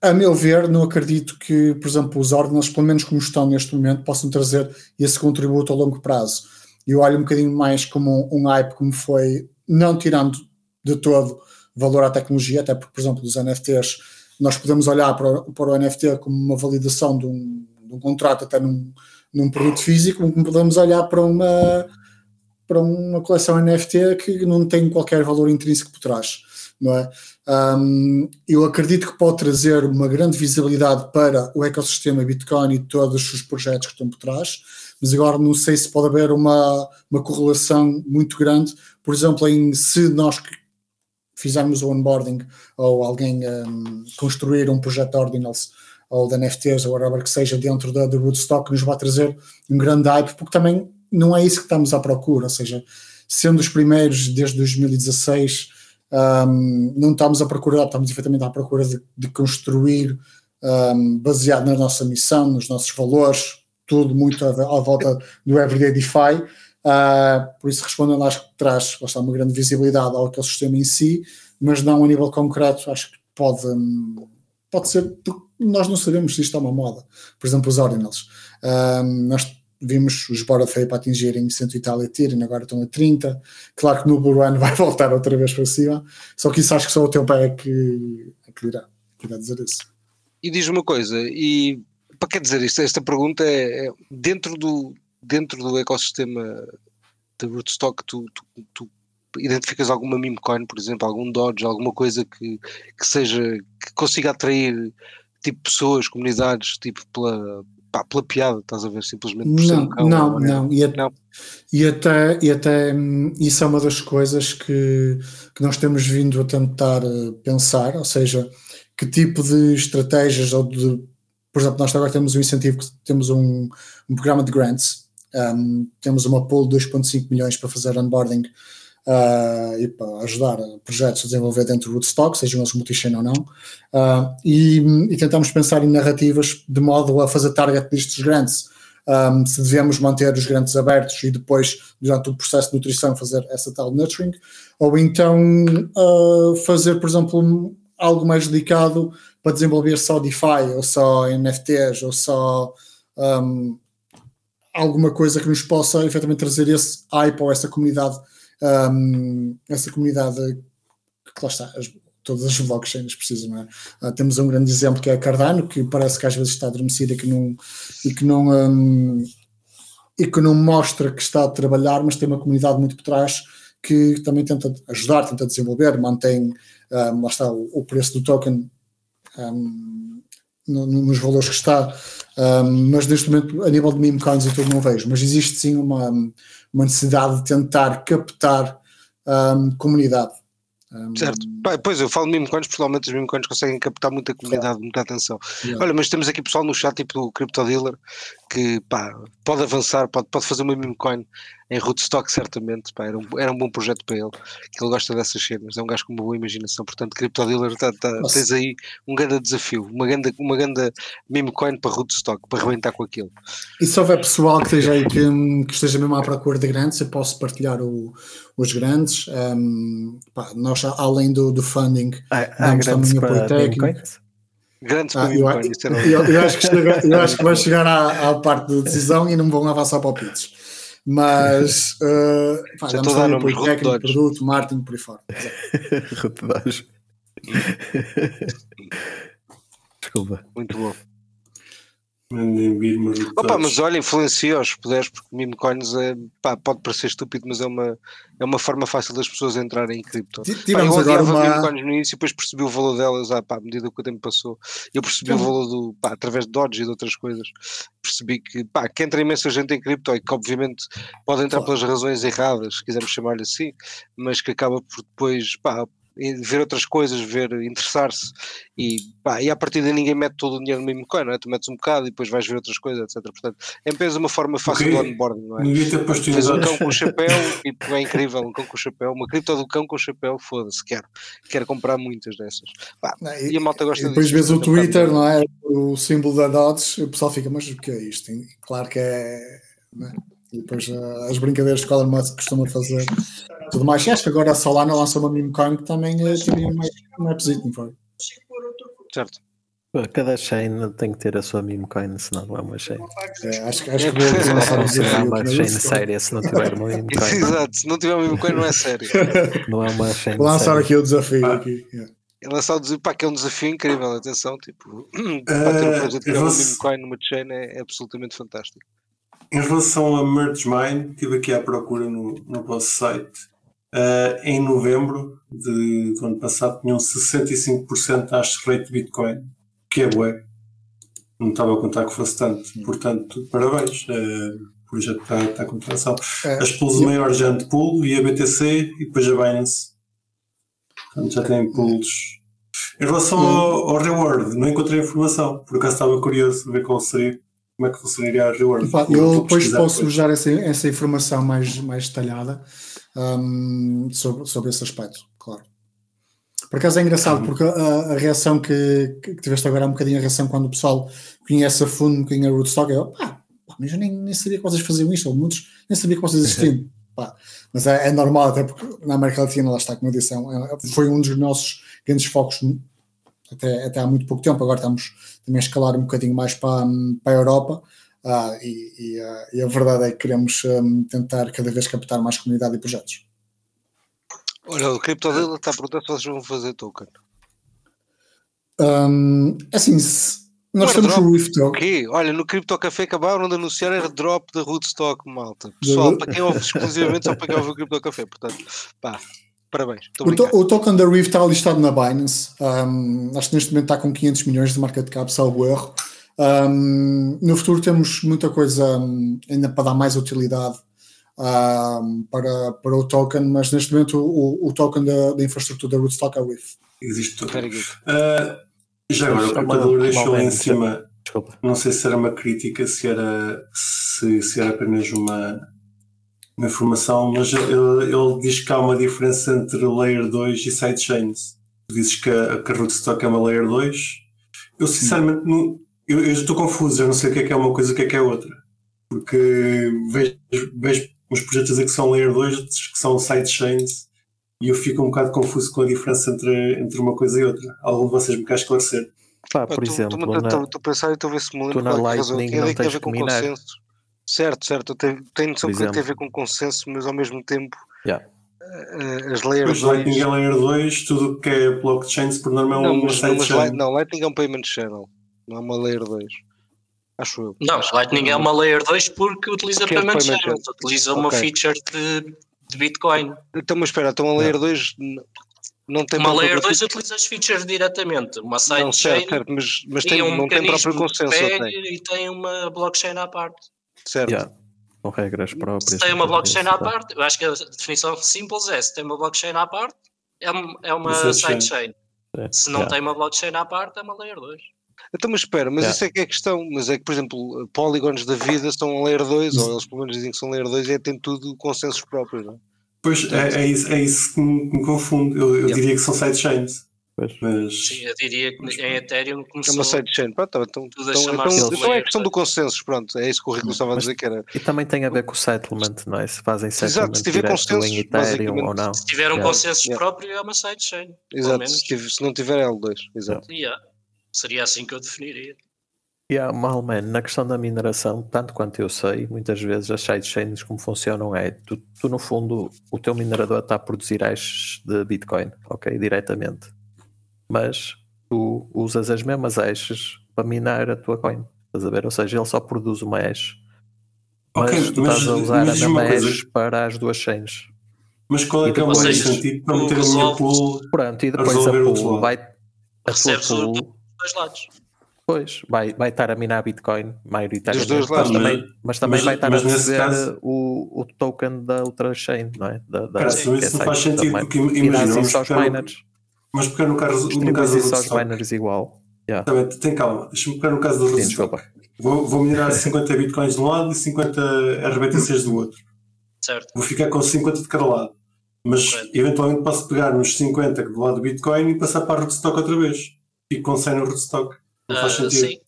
A meu ver, não acredito que, por exemplo, os ordens, pelo menos como estão neste momento, possam trazer esse contributo a longo prazo. Eu olho um bocadinho mais como um, um hype, como foi, não tirando de todo valor à tecnologia, até porque, por exemplo, dos NFTs, nós podemos olhar para, para o NFT como uma validação de um, de um contrato até num, num produto físico, como podemos olhar para uma, para uma coleção NFT que não tem qualquer valor intrínseco por trás. Não é? Um, eu acredito que pode trazer uma grande visibilidade para o ecossistema Bitcoin e todos os projetos que estão por trás, mas agora não sei se pode haver uma, uma correlação muito grande, por exemplo, em se nós fizermos o onboarding ou alguém um, construir um projeto de ordinals ou de NFTs ou whatever que seja dentro da, do Rootstock nos vai trazer um grande hype, porque também não é isso que estamos à procura, ou seja, sendo os primeiros desde 2016, um, não estamos à procura, estamos efetivamente à procura de, de construir um, baseado na nossa missão, nos nossos valores, tudo muito à, à volta do Everyday DeFi. Uh, por isso, respondendo, acho que traz bastante uma grande visibilidade ao ecossistema em si, mas não a nível concreto, acho que pode, pode ser, nós não sabemos se isto é uma moda. Por exemplo, os ordinals. Uh, nós vimos os Bored Ape atingirem 100 e tal Ethereum, agora estão a 30. Claro que no Bull Run vai voltar outra vez para cima, só que isso acho que só o teu pai é que, é que irá, que irá dizer isso. E diz uma coisa, e para que dizer isto? Esta pergunta é, é dentro do, dentro do ecossistema da Rootstock, tu, tu, tu, identificas alguma meme coin, por exemplo, algum Dodge, alguma coisa que, que seja, que consiga atrair tipo pessoas, comunidades, tipo pela, pá, pela piada, estás a ver, simplesmente por não, ser um cão, não, não, e, a, não. E, até, e até hum, isso é uma das coisas que, que nós temos vindo a tentar eh, pensar, ou seja, que tipo de estratégias ou de, por exemplo, nós agora temos um incentivo, temos um, um programa de grants um, temos uma pool de 2,5 milhões para fazer onboarding uh, e para ajudar projetos a desenvolver dentro do Rootstock, sejam eles multi-chain ou não, uh, e, e, tentamos pensar em narrativas de modo a fazer target destes grants. Um, se devemos manter os grandes abertos e depois, durante o processo de nutrição, fazer essa tal nurturing, ou então uh, fazer, por exemplo, algo mais dedicado para desenvolver só DeFi, ou só NFTs, ou só um, alguma coisa que nos possa efetivamente trazer esse hype ou essa comunidade, um, essa comunidade que lá está, as, todas as blockchains precisam, não é? Uh, temos um grande exemplo que é a Cardano, que parece que às vezes está adormecida e que não, e que não, um, e que não mostra que está a trabalhar, mas tem uma comunidade muito por trás que também tenta ajudar, tenta desenvolver, mantém, um, lá está, o, o preço do token um, no, nos valores que está, um, mas neste momento, a nível de meme coins e tudo, não vejo. Mas existe sim uma, uma necessidade de tentar captar um, comunidade. Um, certo, pois eu falo de meme coins, pessoalmente os meme coins conseguem captar muita comunidade, claro. muita atenção. Yeah. Olha, mas temos aqui pessoal no chat, tipo o Crypto Dealer, que pá, pode avançar, pode, pode fazer uma meme coin em Rootstock, certamente. Pá, era, um, era um bom projeto para ele, que ele gosta dessas cenas, é um gajo com uma boa imaginação. Portanto, Crypto Dealer, tá, tá, tens aí um grande desafio, uma grande, uma grande meme coin para Rootstock, para arrebentar com aquilo. E se houver pessoal que esteja aí que, que esteja mesmo à procura de grandes, eu posso partilhar o, os grandes. Um, pá, nós, além do, do funding, há, há também o Politécnico. Grandes ah, eu, eu, eu, acho que chega, eu acho que vai chegar à, à parte da decisão e não vão avançar para o pitch. Mas uh, pá, já estou a dar apoio técnico, produto, marketing, por aí fora. Rododagem. Desculpa. Muito bom. Mandem vir Opa, mas olha, influencia os poderes, porque meme coins é, pá, pode parecer estúpido, mas é uma, é uma forma fácil das pessoas entrarem em cripto. Tivemos pá, eu agora uma... meme coins no início e depois percebi o valor delas ah, pá, à medida que o tempo passou. Eu percebi o valor do, pá, através de Dodge e de outras coisas. Percebi que, pá, que entra imensa gente em cripto e que obviamente pode entrar pelas razões erradas, se quisermos chamar-lhe assim, mas que acaba por depois, pá, ver outras coisas, ver, interessar-se e, pá, e a partir daí ninguém mete todo o dinheiro no mesmo coin, não é? Tu metes um bocado e depois vais ver outras coisas, etc. Portanto, é apenas uma forma fácil Ok. de onboarding, não é? Ninguém posto Fez um em cão com chapéu, tipo, é incrível, um cão com chapéu, uma cripto do cão com chapéu, foda-se, quero, quero comprar muitas dessas. Pá, Não, e a malta gosta e depois disso, vês o é Twitter, não é? O símbolo da Dodge, o pessoal fica, mas o que é isto? E claro que é. não é? E depois ah, as brincadeiras que o Elon Musk costuma fazer, tudo mais. Acho que agora a Solana lançou uma meme coin que também uh, tinha mais um appzito, não foi? certo. Cada chain tem que ter a sua meme coin, senão não é uma chain. É, acho, que- acho que vou lançar um Não será desafio. uma chain séria se não tiver uma meme coin. Exato, se não tiver o mesmo coisa não é sério. Não é uma chain Vou lançar séria. aqui o desafio. Ah. Aqui. yeah. É lançar o desafio, pá, que é um desafio incrível, atenção, tipo, pá, ter Eh, um projeto que é um vou- meme coin numa chain é, é absolutamente fantástico. Em relação a Merge Mine, estive aqui à procura no, no vosso site. Uh, em novembro de- do ano passado tinham 65% hash rate de Bitcoin, que é bué. Não estava a contar que fosse tanto. Portanto, parabéns. Uh, o projeto está, está com tração. É, As pools maiores já de pool e a BTC e depois a Binance. Portanto, já têm pools. Em relação ao, ao reward, não encontrei informação. Por acaso estava curioso de ver qual seria, como é que funcionaria a reward. Epá, Vou- eu depois posso depois. vos dar essa, essa informação mais, mais detalhada hum, sobre, sobre esse aspecto, claro. Por acaso é engraçado, porque a, a reação que, que tiveste agora é um bocadinho a reação quando o pessoal conhece a fundo um bocadinho a Rootstock, é pá, pá, mas eu nem, nem sabia que vocês faziam isto, ou muitos nem sabia que vocês existiam. Pá, mas é, é normal, até porque na América Latina, lá está, como eu disse, é um- é- foi um dos nossos grandes focos até, até há muito pouco tempo, agora estamos também a escalar um bocadinho mais para, para a Europa. Ah, e, e, ah, e a verdade é que queremos hum, tentar cada vez captar mais comunidade e projetos. Olha, o CryptoDealer está a perguntar se vocês vão fazer token. Hum, assim, se- nós Um temos o Rift quê? Olha, no Crypto Café acabaram de anunciar airdrop da Rootstock, malta. Pessoal, para quem ouve exclusivamente só para quem ouve o Crypto Café. Portanto, pá, parabéns. O, to- o token da Rift está listado na Binance. Hum, acho que neste momento está com 500 milhões de market cap, salvo erro. Hum, no futuro temos muita coisa hum, ainda para dar mais utilidade para, para o token, mas neste momento o, o token da, da infraestrutura da Rootstock é Rift. Existe good. Ah, já agora, o computador deixou lá em cima. Desculpa. Não sei se era uma crítica, se era, se, se era apenas uma, uma informação, mas ele, ele diz que há uma diferença entre Layer 2 e Sidechains. Tu dizes que a, que a Rootstock é uma Layer 2. Eu sinceramente não, eu, eu estou confuso, eu não sei o que é que é uma coisa e o que é que é outra. Porque vejo, vejo uns projetos a dizer que são Layer 2, outros que são Sidechains, e eu fico um bocado confuso com a diferença entre, entre uma coisa e outra. Algum de vocês me quer esclarecer? Pá, por tu- exemplo, tu- na- tu- Estou a pensar e estou a ver se me lembro tu na é é. Lightning Tem a não tens que com minar. consenso. Certo, certo. Eu tenho, tenho noção que tem a ver com consenso, mas ao mesmo tempo Yeah. eh, as layers Pois 2. Lightning é Layer 2, tudo o que é blockchains por norma é Não, uma mas, não, mas. Light- não, Lightning é um payment channel, não é uma layer 2. Acho eu. Não, Lightning é uma Layer 2 porque utiliza Que é payment payment channels, utiliza uma Ok. feature de, de Bitcoin. Então, mas espera, então a layer 2 n- não tem Uma Layer 2 consenso? utiliza as features diretamente. Uma Não, sidechain certo, certo, mas, mas tem, um não tem próprio consenso, tem? e tem uma blockchain à parte. Certo. Yeah, com regras próprias. Se tem uma blockchain à tá. parte, eu acho que a definição simples é: se tem uma blockchain à parte, é, um- é uma Uma sidechain. É, Se não yeah. tem uma blockchain à parte, é uma Layer 2. Então, mas espera, mas Yeah. isso é que é a questão. Mas é que, por exemplo, polígonos da vida são layer 2, ou eles pelo menos dizem que são layer 2 e é, tem tudo consensos próprios, não é? Pois é, é isso, é isso que me, me confunde. Eu, eu Yeah. diria que são sidechains. Pois. Mas Sim, eu diria que em Ethereum É começou. uma sidechain. Pronto, então, então, Tudo a então, então, então é a questão do consenso, pronto. É isso que o Rico estava a dizer que era. E também tem a ver com o settlement, não é? Se fazem Exato, settlement se tiver direto consensos, em Ethereum ou não. Se tiver um Yeah. consenso Yeah. próprio, é uma sidechain. pelo Exato, menos. se, tiver- se não tiver L2. Exato. Yeah. Seria assim que eu definiria. E há mal, man, na questão da mineração, tanto quanto eu sei, muitas vezes as sidechains como funcionam é, tu, tu, no fundo, o teu minerador está a produzir hashes de Bitcoin, ok, diretamente. Mas tu usas as mesmas hashes para minar a tua coin, estás a ver? Ou seja, ele só produz uma hash. Mas Ok, tu mas- estás a usar mas a mesma hash para as duas chains. Mas qual é que é o mais sentido para meter a minha pool? Pronto, e depois a pool vai... A Recebes pool, dos dois lados. Pois, vai, vai estar a minar Bitcoin, maioritariamente, Dos dois lados, mas, também, mas também mas- vai estar a receber caso- o, o token da outra chain, não é? Da, da, Cara, isso é não faz sentido, porque E imagina, vamos miners. Mas pegar no caso, no caso do Rootstock. miners igual. Yeah. Bem, tem calma. Deixa-me pegar no caso do Sim, Rootstock. Vou, vou minerar 50 bitcoins de um lado e 50 RBTCs do outro. Certo. Vou ficar com 50 de cada lado. Mas Correto. eventualmente posso pegar nos 50 do lado do Bitcoin e passar para a Rootstock outra vez. Fico com 100 no Rootstock. Não faz Ah, sentido. sim.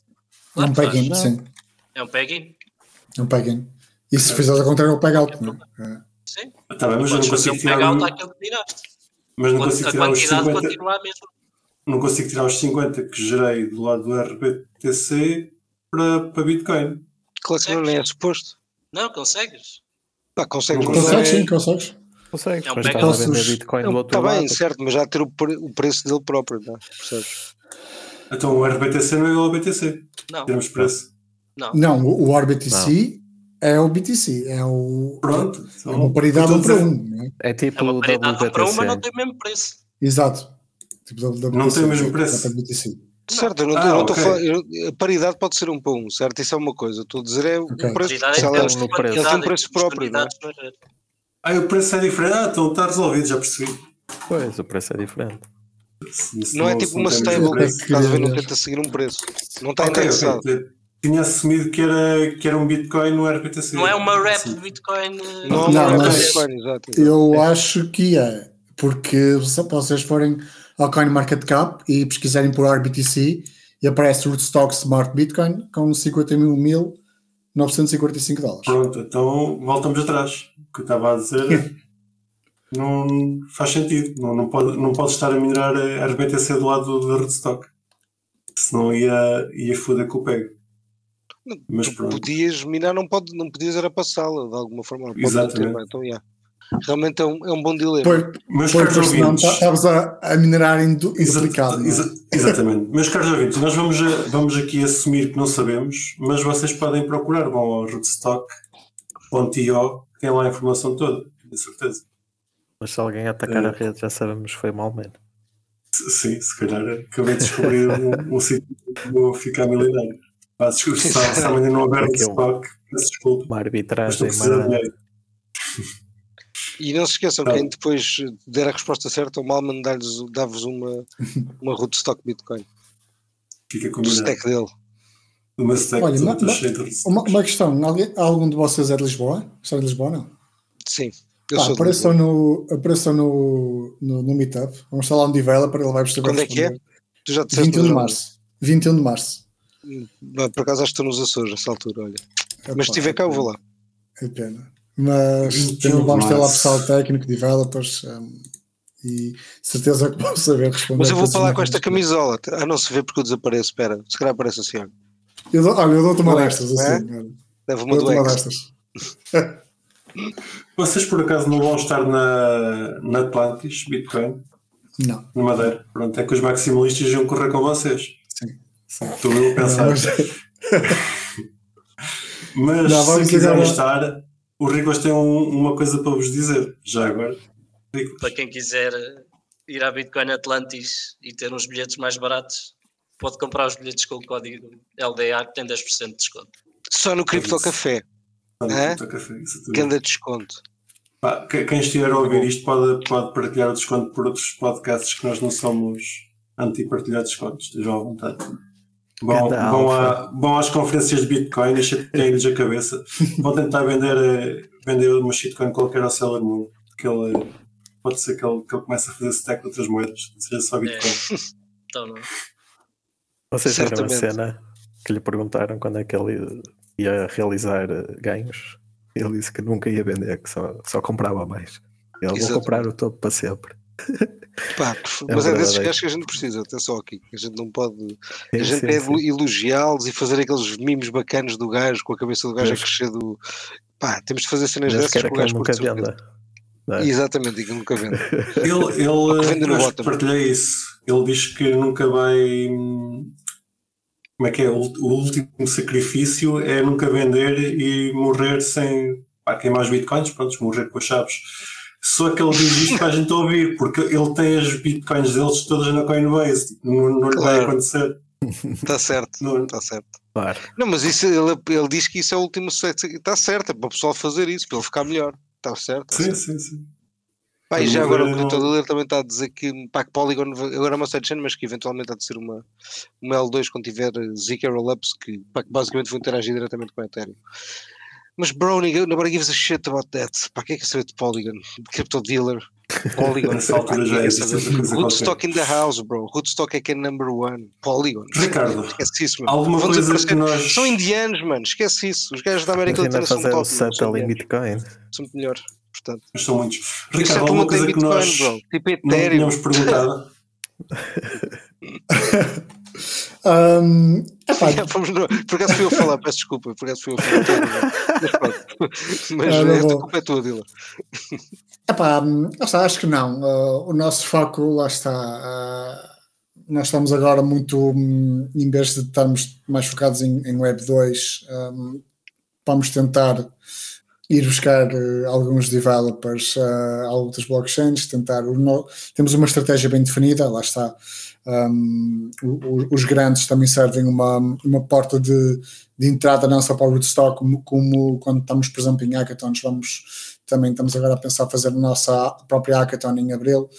É um peg-in, sim. É um peg-in. É um peg-in. E se fizeres ao contrário, é um peg-out. não é? Sim. Tá bem, mas eu não consigo um tirar, peg-out um- àquilo que tiraste. Mas não consigo tirar os quantidade 50. continua a mesma. Não consigo tirar os 50 que gerei do lado do RBTC para, para Bitcoin. Claro que não nem é suposto. Não, consegues. Pá, consegues, Não Consegues, é- sim, consegues. Consegues, É um mas back estás a up. vender Bitcoin do Não, outro Está lado. bem, certo, mas já ter o, pre- o preço dele próprio, não é? Percebes? Então o RBTC não é igual ao BTC. Não, Temos preço. não. Não, o, o RBTC é o BTC. É, o, Pronto. é uma paridade um para um. não é? É tipo É uma o paridade um para um, mas não tem o mesmo preço. Exato. Tipo, da Não tem o mesmo da preço. BTC. Certo, eu não Ah, eu não estou ok. a falar. eu- a paridade pode ser um para um, certo? Isso é uma coisa. Estou a dizer é Ok. o preço. É ela- no de preço. Ele tem um é preço que temos próprio, não é? não é? Ah, o preço é diferente. Ah, então está resolvido, já percebi. Pois, o preço é diferente. Se- se Não é tipo uma stable, preço. preço. estás a ver? Não tenta seguir um preço. Não está Ok, indexado. ok. Tinha assumido que era, que era um Bitcoin no RBTC. Não é uma rap de Bitcoin. eh, Não, Não, não, é mas- Bitcoin, exato. exato. Eu acho que é. Porque se vocês forem ao CoinMarketCap e pesquisarem por RBTC e aparece Rootstock Smart Bitcoin com 51.945 dólares. Pronto, então voltamos atrás. O que eu estava a dizer não faz sentido. Não, não, pode, não pode estar a minerar a RBTC do lado do, do Rootstock. Senão ia, ia foder com o PEG. Mas pronto. podias minar, não, pode, não podias era passá-la de alguma forma. Exatamente. bem, então, yeah. Realmente é um, é um bom dilema. Pois, Meus pois, caros porque senão ouvintes. tá- estavas a, a minerar em, du- Exa- duplicado. é? exa- exatamente. Meus caros ouvintes, nós vamos, a- vamos aqui assumir que não sabemos, mas vocês podem procurar. Vão ao rootstock.io, tem lá a informação toda, tenho certeza. Mas se alguém atacar É. a rede, já sabemos que foi mal menos. Sim, se calhar acabei de descobrir um, um sítio que vou ficar milionário. Pá, desculpa, se, amanhã não houver Aqui é um- stock, peço desculpa, Uma arbitragem. E não se esqueçam, quem depois der a resposta certa, o Malman dá-vos uma, uma rootstock Bitcoin. Fica Do combinado. stack dele. O meu stack Olha, todo ma- está ma- cheio de rootstock. Uma, uma questão: alguém, algum de vocês é de Lisboa? Está de Lisboa? Não. Sim. Eu Pá, apareçam no, apareçam no, no, no Meetup. Vamos estar lá um developer, ele vai perceber. Quando é que é? Tu já disseste 21 de março. 21 de março. Por acaso acho que estou nos Açores nessa altura, olha. Mas Epá, se estiver cá, eu vou lá. É pena. Mas 21 temos- vamos ter lá pessoal técnico, developers um, e certeza que vão saber responder. Mas eu vou falar com esta camisola. Ah, não se vê porque eu desapareço. Espera, se calhar aparece assim. olha. Eu dou- olha, eu dou-te uma é? destas. É? Assim. Leva uma do destas. Vocês por acaso não vão estar na, na Atlantis, Bitcoin, Não. na Madeira? Pronto, é que os maximalistas iam correr com vocês. Estou eu a pensar. Não, mas- Não, se quiserem estar, o Ricos tem um- uma coisa para vos dizer, já agora. Ricos, Para quem quiser ir à Bitcoin Atlantis e ter uns bilhetes mais baratos, pode comprar os bilhetes com o código LDA que tem 10% de desconto. Só no Cripto. Café. no É? Puta Café, exatamente. Ganda desconto. Pá, que- quem estiver a ouvir isto pode, pode partilhar o desconto por outros podcasts que nós não somos anti-partilhar descontos, estejam à vontade. Vão, Ganda vão, a, vão às conferências de Bitcoin e chateiem-lhes a cabeça. Vão tentar vender, eh, vender uma shitcoin qualquer ao Seller Moon, que ele pode ser que ele, que ele comece a fazer stack de outras moedas, não seja só Bitcoin. Então, não. vocês viram a cena que lhe perguntaram quando é que ele ia realizar eh, ganhos. Ele disse que nunca ia vender, que só, só comprava mais. Ele vou comprar o topo para sempre. Pá, É mas é desses verdadeiro. gajos que a gente precisa, até só aqui. A gente não pode. A gente sim, sim. elogiá-los e fazer aqueles mimos bacanas do gajo, com a cabeça do gajo a crescer do. Pá, temos de fazer cenas Mas dessas com o gajo nunca venda. É? Exatamente, e que nunca vende. Ele, ele partilhei isso. Ele diz que nunca vai. Como é que é? O, o último sacrifício é nunca vender e morrer sem pá, queimar os bitcoins, pronto, morrer com as chaves. Só que ele diz isto para a gente ouvir, porque ele tem as bitcoins deles todas na Coinbase. Não, não lhe vai Claro. acontecer. Está certo, Não, está certo. Claro. Não, mas isso, ele, ele diz que isso é o último sexo. Está certo, é para o pessoal fazer isso, para ele ficar melhor. Está certo. tá sim, certo. sim, sim. Pá, e já agora o Crypto não- Dealer também está a dizer que, pá, que Polygon agora é uma sidechain, mas que eventualmente há de ser uma, uma L2 quando tiver ZK Rollups, que, pá, que basicamente vão interagir diretamente com a Ethereum. Mas bro, ninguém- nobody gives a shit about that. Pá, quem é que saber de Polygon? De Crypto Dealer? Polygon. Nessa altura já quer existe Rootstock in the house, bro. Rootstock é que é number one. Polygon. Ricardo, Esquece isso, mano. alguma Vão coisa que nós. São indianos, mano. Esquece isso. Os gajos da América Latina são top. São, indianos. Bitcoin. são muito melhores. Portanto, Nós são muitos. Ricardo, é alguma coisa que Bitcoin, nós bro. Tipo não Ethereum. tínhamos perguntado. Um, epá, Por acaso fui eu a falar, peço desculpa, por acaso fui eu a falar. Mas pronto. Mas não esta vou. culpa é tua, Dila. epá, hum, está, acho que não. Uh, o nosso foco, lá está. uh, nós estamos agora muito, hum, em vez de estarmos mais focados em, em Web 2, um, vamos tentar ir buscar uh, alguns developers uh, a outras blockchains, tentar. no- temos uma estratégia bem definida, lá está. Um, os grandes também servem uma, uma porta de, de entrada não só para o Rootstock, como, como quando estamos, por exemplo, em hackathons, vamos também estamos agora a pensar fazer a nossa própria hackathon em abril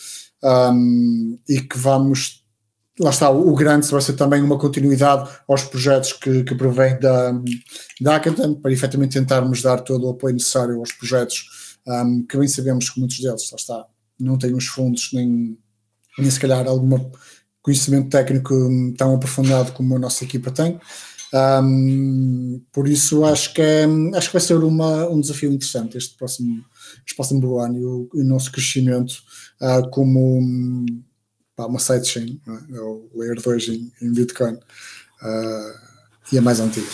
um, e que vamos lá está, o grande vai ser também uma continuidade aos projetos que, que provém da, da Hackathon, para efetivamente tentarmos dar todo o apoio necessário aos projetos, um, que bem sabemos que muitos deles, lá está, não têm os fundos, nem, nem se calhar algum conhecimento técnico tão aprofundado como a nossa equipa tem. Um, por isso acho que, é, acho que vai ser uma, um desafio interessante este próximo, este próximo ano e o, o nosso crescimento uh, como um, pá, uma sidechain, é? É o Layer 2 em, em Bitcoin, uh, e a mais antiga.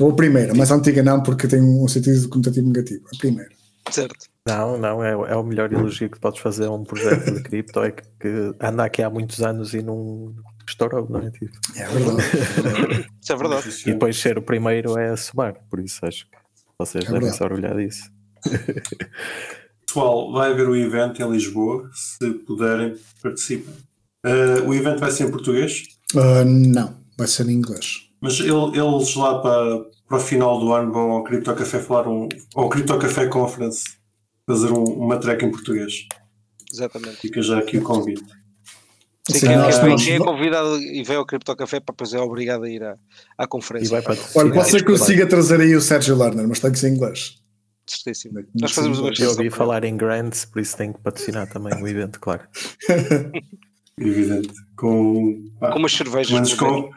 Ou a primeira, a mais antiga não, porque tem um sentido conotativo negativo. A primeira. Certo. Não, não, é, é o melhor elogio que podes fazer a um projeto de cripto, é que, que anda aqui há muitos anos e não estourou, não é? Tipo, É verdade. Isso é verdade. e depois ser o primeiro é a somar, por isso acho que vocês É devem se orgulhar disso. Pessoal, vai haver o evento em Lisboa. Se puderem, participem. Uh, o evento vai ser em português, Uh, não, vai ser em inglês. mas ele- eles lá para, para o final do ano vão ao Crypto Café falar um, ao Crypto Café Conference fazer um- uma track em português. Exatamente. Fica já aqui o convite. Sim, Sim, quem, nós- quem- nós- quem é convidado e veio ao Cripto Café, para depois é obrigado a ir à, à E conferência. vai para Olha, pode ser que consiga trazer aí o Sérgio Lerner, mas tem que ser em inglês. Certíssimo. Sim, Nós fazemos uma. Eu ouvi falar em grants, por isso tenho que patrocinar também o evento, claro. Evidente. Com, pá, com umas cervejas. menos. com,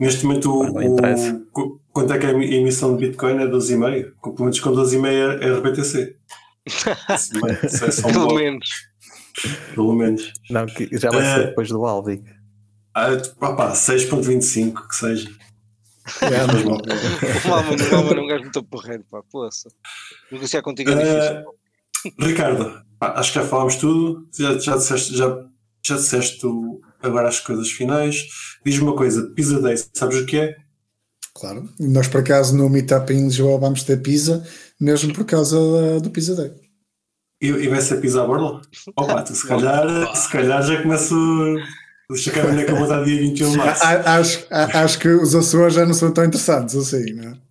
neste momento, o, o- qu- quanto é que é a emissão de Bitcoin? É 12,5. Com- Pelo menos com 12,5 é RBTC. Isso é só um Pelo bloco, menos. pelo menos. Não, que já vai ser É. depois do Aldi. Ah, opá, 6.25 que seja. É, Mas. O Malman o Malman é um gajo muito porreiro, pá. Poça. Negociar contigo é Eh, difícil. Ricardo, pá, acho que já falámos tudo. Já, já disseste, já, já disseste o- agora as coisas finais. Diz-me uma coisa: Pizza Day, sabes o que é? Claro. Nós, por acaso, no Meetup em Lisboa vamos ter pizza, mesmo por causa do Pizza Day. E, e vai ser pizza à borla? Opa, se calhar, se calhar já começo. Deixa cá ver onde é que eu vou dar dia 21 de março. Acho, acho que os Açores já não são tão interessantes assim, não é?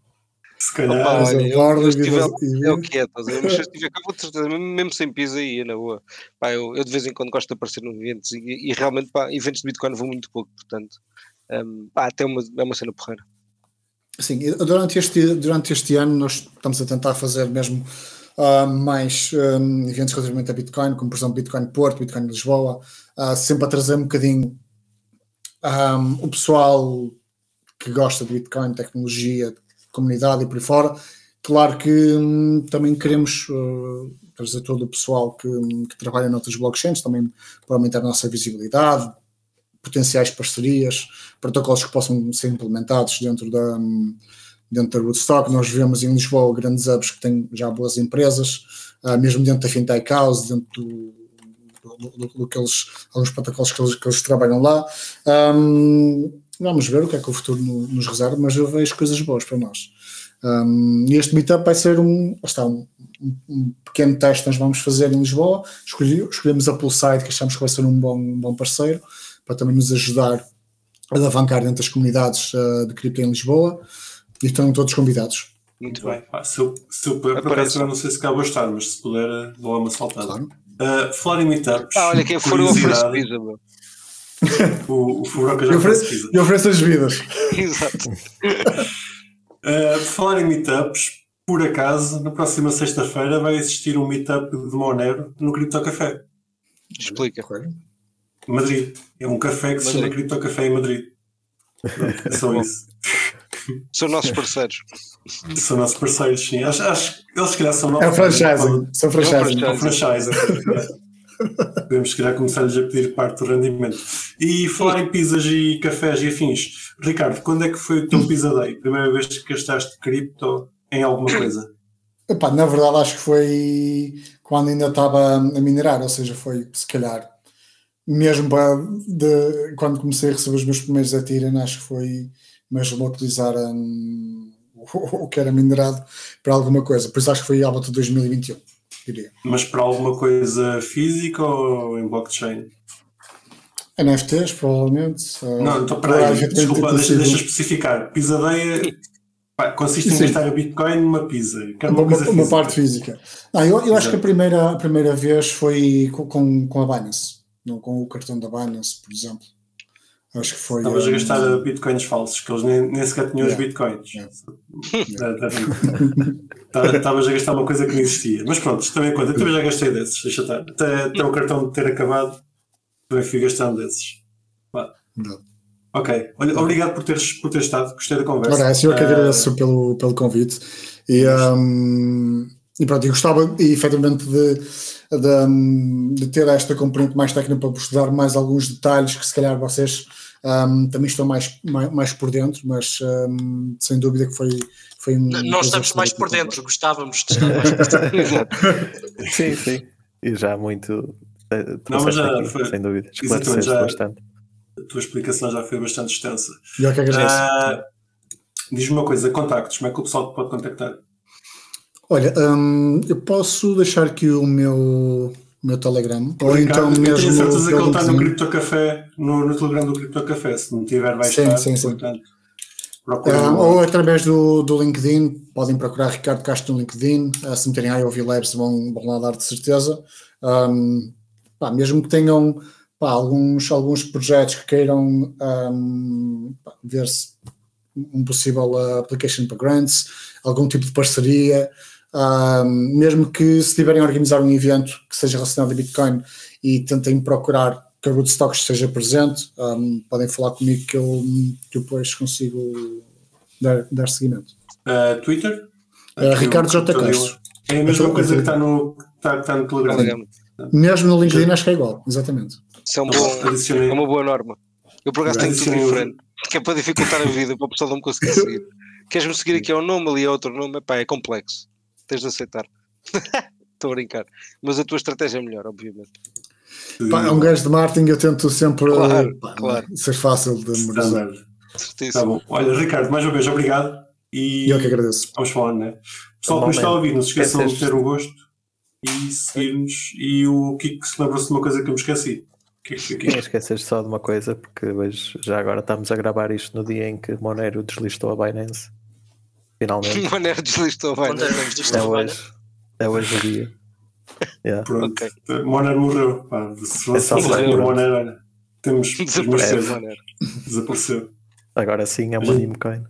Se calhar. Opa, olha, eu eu- estive- É o que é, estás a ver? Mas se eu estiver cá, vou certeza, mesmo, sem pizza aí, na boa. Pá, eu, eu de vez em quando gosto de aparecer em eventos e, e realmente, pá, eventos de Bitcoin vou muito pouco, portanto, hum, pá, até uma, é uma cena porreira. Sim, durante este, durante este ano nós estamos a tentar fazer mesmo ah, mais ah, eventos relativamente a Bitcoin, como por exemplo Bitcoin Porto, Bitcoin Lisboa, ah, sempre a trazer um bocadinho ah, o pessoal que gosta de Bitcoin, tecnologia, comunidade e por aí fora. Claro que hum, também queremos ah, trazer todo o pessoal que, que trabalha noutras blockchains também para aumentar a nossa visibilidade, potenciais parcerias, protocolos que possam ser implementados dentro da, dentro da Rootstock. Nós vemos em Lisboa grandes hubs que têm já boas empresas, ah, mesmo dentro da Fintech House, dentro do, do, do, do que eles, alguns protocolos que eles, que eles trabalham lá. Ahm, vamos ver o que é que o futuro no- nos reserva, mas eu vejo coisas boas para nós. E este meetup vai ser um, está, um, um- um pequeno teste que nós vamos fazer em Lisboa. Escolhi, escolhemos a Poolside, que achamos que vai ser um bom, um bom parceiro, para também nos ajudar a alavancar dentro das comunidades ah, de cripto em Lisboa. E estão todos convidados. Muito bem. Pá, se eu, se eu, eu não sei se cá vou estar, mas se puder, dou lá uma saltada. Claro. Uh, falar em meetups. Ah, olha, quem for eu ofereço curiosidade, pizza, meu. O, o Furoca já oferece ofereço as vidas. Exato. Uh, por falar em meetups, por acaso, na próxima sexta-feira vai existir um meetup de Monero no Cripto Café, Explica. Madrid. É um café que se chama. Cripto Café em Madrid. É só isso. São nossos parceiros. São nossos parceiros, sim. Acho, acho que eles se calhar são É nossos. o franchising. São franchising. É o franchise. Podemos, se calhar, começar-lhes a pedir parte do rendimento. E falar em pizzas e cafés e afins. Ricardo, quando é que foi o teu Pizza Day? Primeira vez que gastaste cripto em alguma coisa? Epá, na verdade, acho que foi quando ainda estava a minerar, ou seja, foi se calhar mesmo de, quando comecei a receber os meus primeiros Ethereum, acho que foi mesmo a utilizar hum, o, o que era minerado para alguma coisa. Por isso acho que foi à volta de 2021, diria. Mas para alguma coisa física ou em blockchain? NFTs, provavelmente. Não, poderá peraí, eventualmente desculpa, deixa, deixa especificar. Day é- pá, consiste em Sim. gastar a Bitcoin numa pizza. Quero uma, uma coisa uma parte física. Não, eu, eu acho que a primeira, a primeira vez foi com, com, com a Binance, não com o cartão da Binance, por exemplo. Acho que foi. Estavas a hum, gastar bitcoins falsos, que eles nem, nem sequer tinham os Yeah. bitcoins. Yeah. Bem. Tá- Estavas a gastar uma coisa que não existia. Mas pronto, também conta. Eu também já gastei desses, deixa estar. Até, até o cartão de ter acabado, também fui gastando desses. Ok, Olha, obrigado por teres, por teres estado, gostei da conversa. Ora, eu que Ah, agradeço pelo, pelo convite. E, hum, e pronto, eu gostava e, efetivamente de, de, de ter esta componente mais técnica para vos dar mais alguns detalhes que se calhar vocês hum, também estão mais, mais, mais por dentro, mas hum, sem dúvida que foi, foi um. Nós estamos mais por dentro, gostávamos de estar mais por dentro. Sim, sim. E já muito. eh, Não, mas já aqui, foi- sem dúvida. exatamente, Esclareceste já- bastante. A tua explicação já foi bastante extensa. E eu que agradeço. Ah, Diz-me uma coisa, contactos, como é que o pessoal te pode contactar? Olha, hum, eu posso deixar aqui o meu, meu Telegram, ou Ricardo, então mesmo. tenho certeza que ele está no no, no Telegram do Cripto Café. Se não tiver, vai Sim, estar. sim, sim. Portanto, procura Ah, ou através do, do LinkedIn, podem procurar Ricardo Castro no LinkedIn, ah, se meterem ouvir Labs vão, vão lá dar de certeza. Ahm, pá, mesmo que tenham pá, alguns, alguns projetos que queiram ahm, pá, ver se um possível ah, application para grants, algum tipo de parceria, mesmo que se tiverem a organizar um evento que seja relacionado a Bitcoin e tentem procurar que a Rootstock esteja presente, ahm, podem falar comigo que eu, depois consigo dar, dar seguimento. Ah, Twitter? É, Aqui Ricardo J. Castro. É a mesma Eu- coisa que está no, está, está no Telegram. Telegram. Mesmo no LinkedIn acho que é igual, exatamente. Isso é, um Então, bom, é uma boa norma. Eu por acaso tenho tudo diferente, que é para dificultar a vida, para o pessoal não me conseguir seguir. Queres-me seguir aqui a um nome, ali a outro nome, Epá, é complexo. Tens de aceitar. Estou a brincar. Mas a tua estratégia é melhor, obviamente. Pá, é um gajo de marketing, eu tento sempre Claro, pá, claro. ser fácil de memorizar. Certíssimo. Tá bom. Olha, Ricardo, mais uma vez, obrigado. E eu que agradeço. vamos falando, né? Pessoal que nos está a ouvir, não se esqueçam de ter o gosto e seguir-nos. E o Kiko se lembrou-se de uma coisa que eu me esqueci. O que é Kiko? Não esqueces só de uma coisa, porque hoje já agora estamos a gravar isto no dia em que Monero deslistou a Binance. Finalmente. O Monero deslistou bem. Disto É hoje. É hoje o dia. Yeah. Pronto. Ok. Monero morreu. Pá, se É fosse morreu, o. Monero, olha, temos Desapareceu desapareceu. Agora sim é uma Gente. meme coin.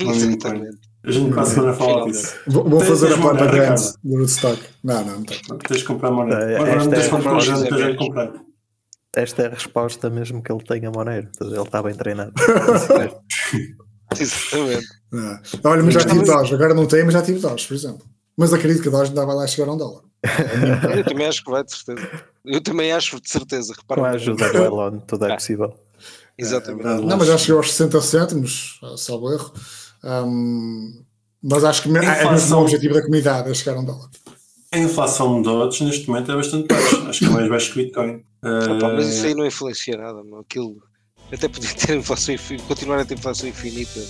Exatamente. A gente para a semana fala Finalmente. disso. Vou, fazer a porta grande do Rootstock. Não, não, não. Tens de comprar Monero. É, Agora não esta tens é de comprar, já coisa não tens de comprar. Esta é a resposta mesmo que ele tem a Monero. Ele está bem treinado. Exatamente. Não. Olha, mas já tive Doge, agora não tenho, mas já tive Doge, por exemplo. Mas acredito que a Doge ainda vai lá chegar a um dólar. Eu também acho que vai, de certeza. Eu também acho, de certeza. Repara Com a bem. ajuda do Elon, tudo é Ah. possível. Exatamente. É, Não, mas já chegou aos 60 cêntimos, salvo erro. Ahm, mas acho que me- é mesmo o objetivo da comunidade é chegar a um dólar. A inflação de Dodge neste momento é bastante baixa. Acho que é mais baixo que o Bitcoin. Opa, mas isso aí não influencia nada, meu. Aquilo até podia ter inflação continuar a ter inflação infinita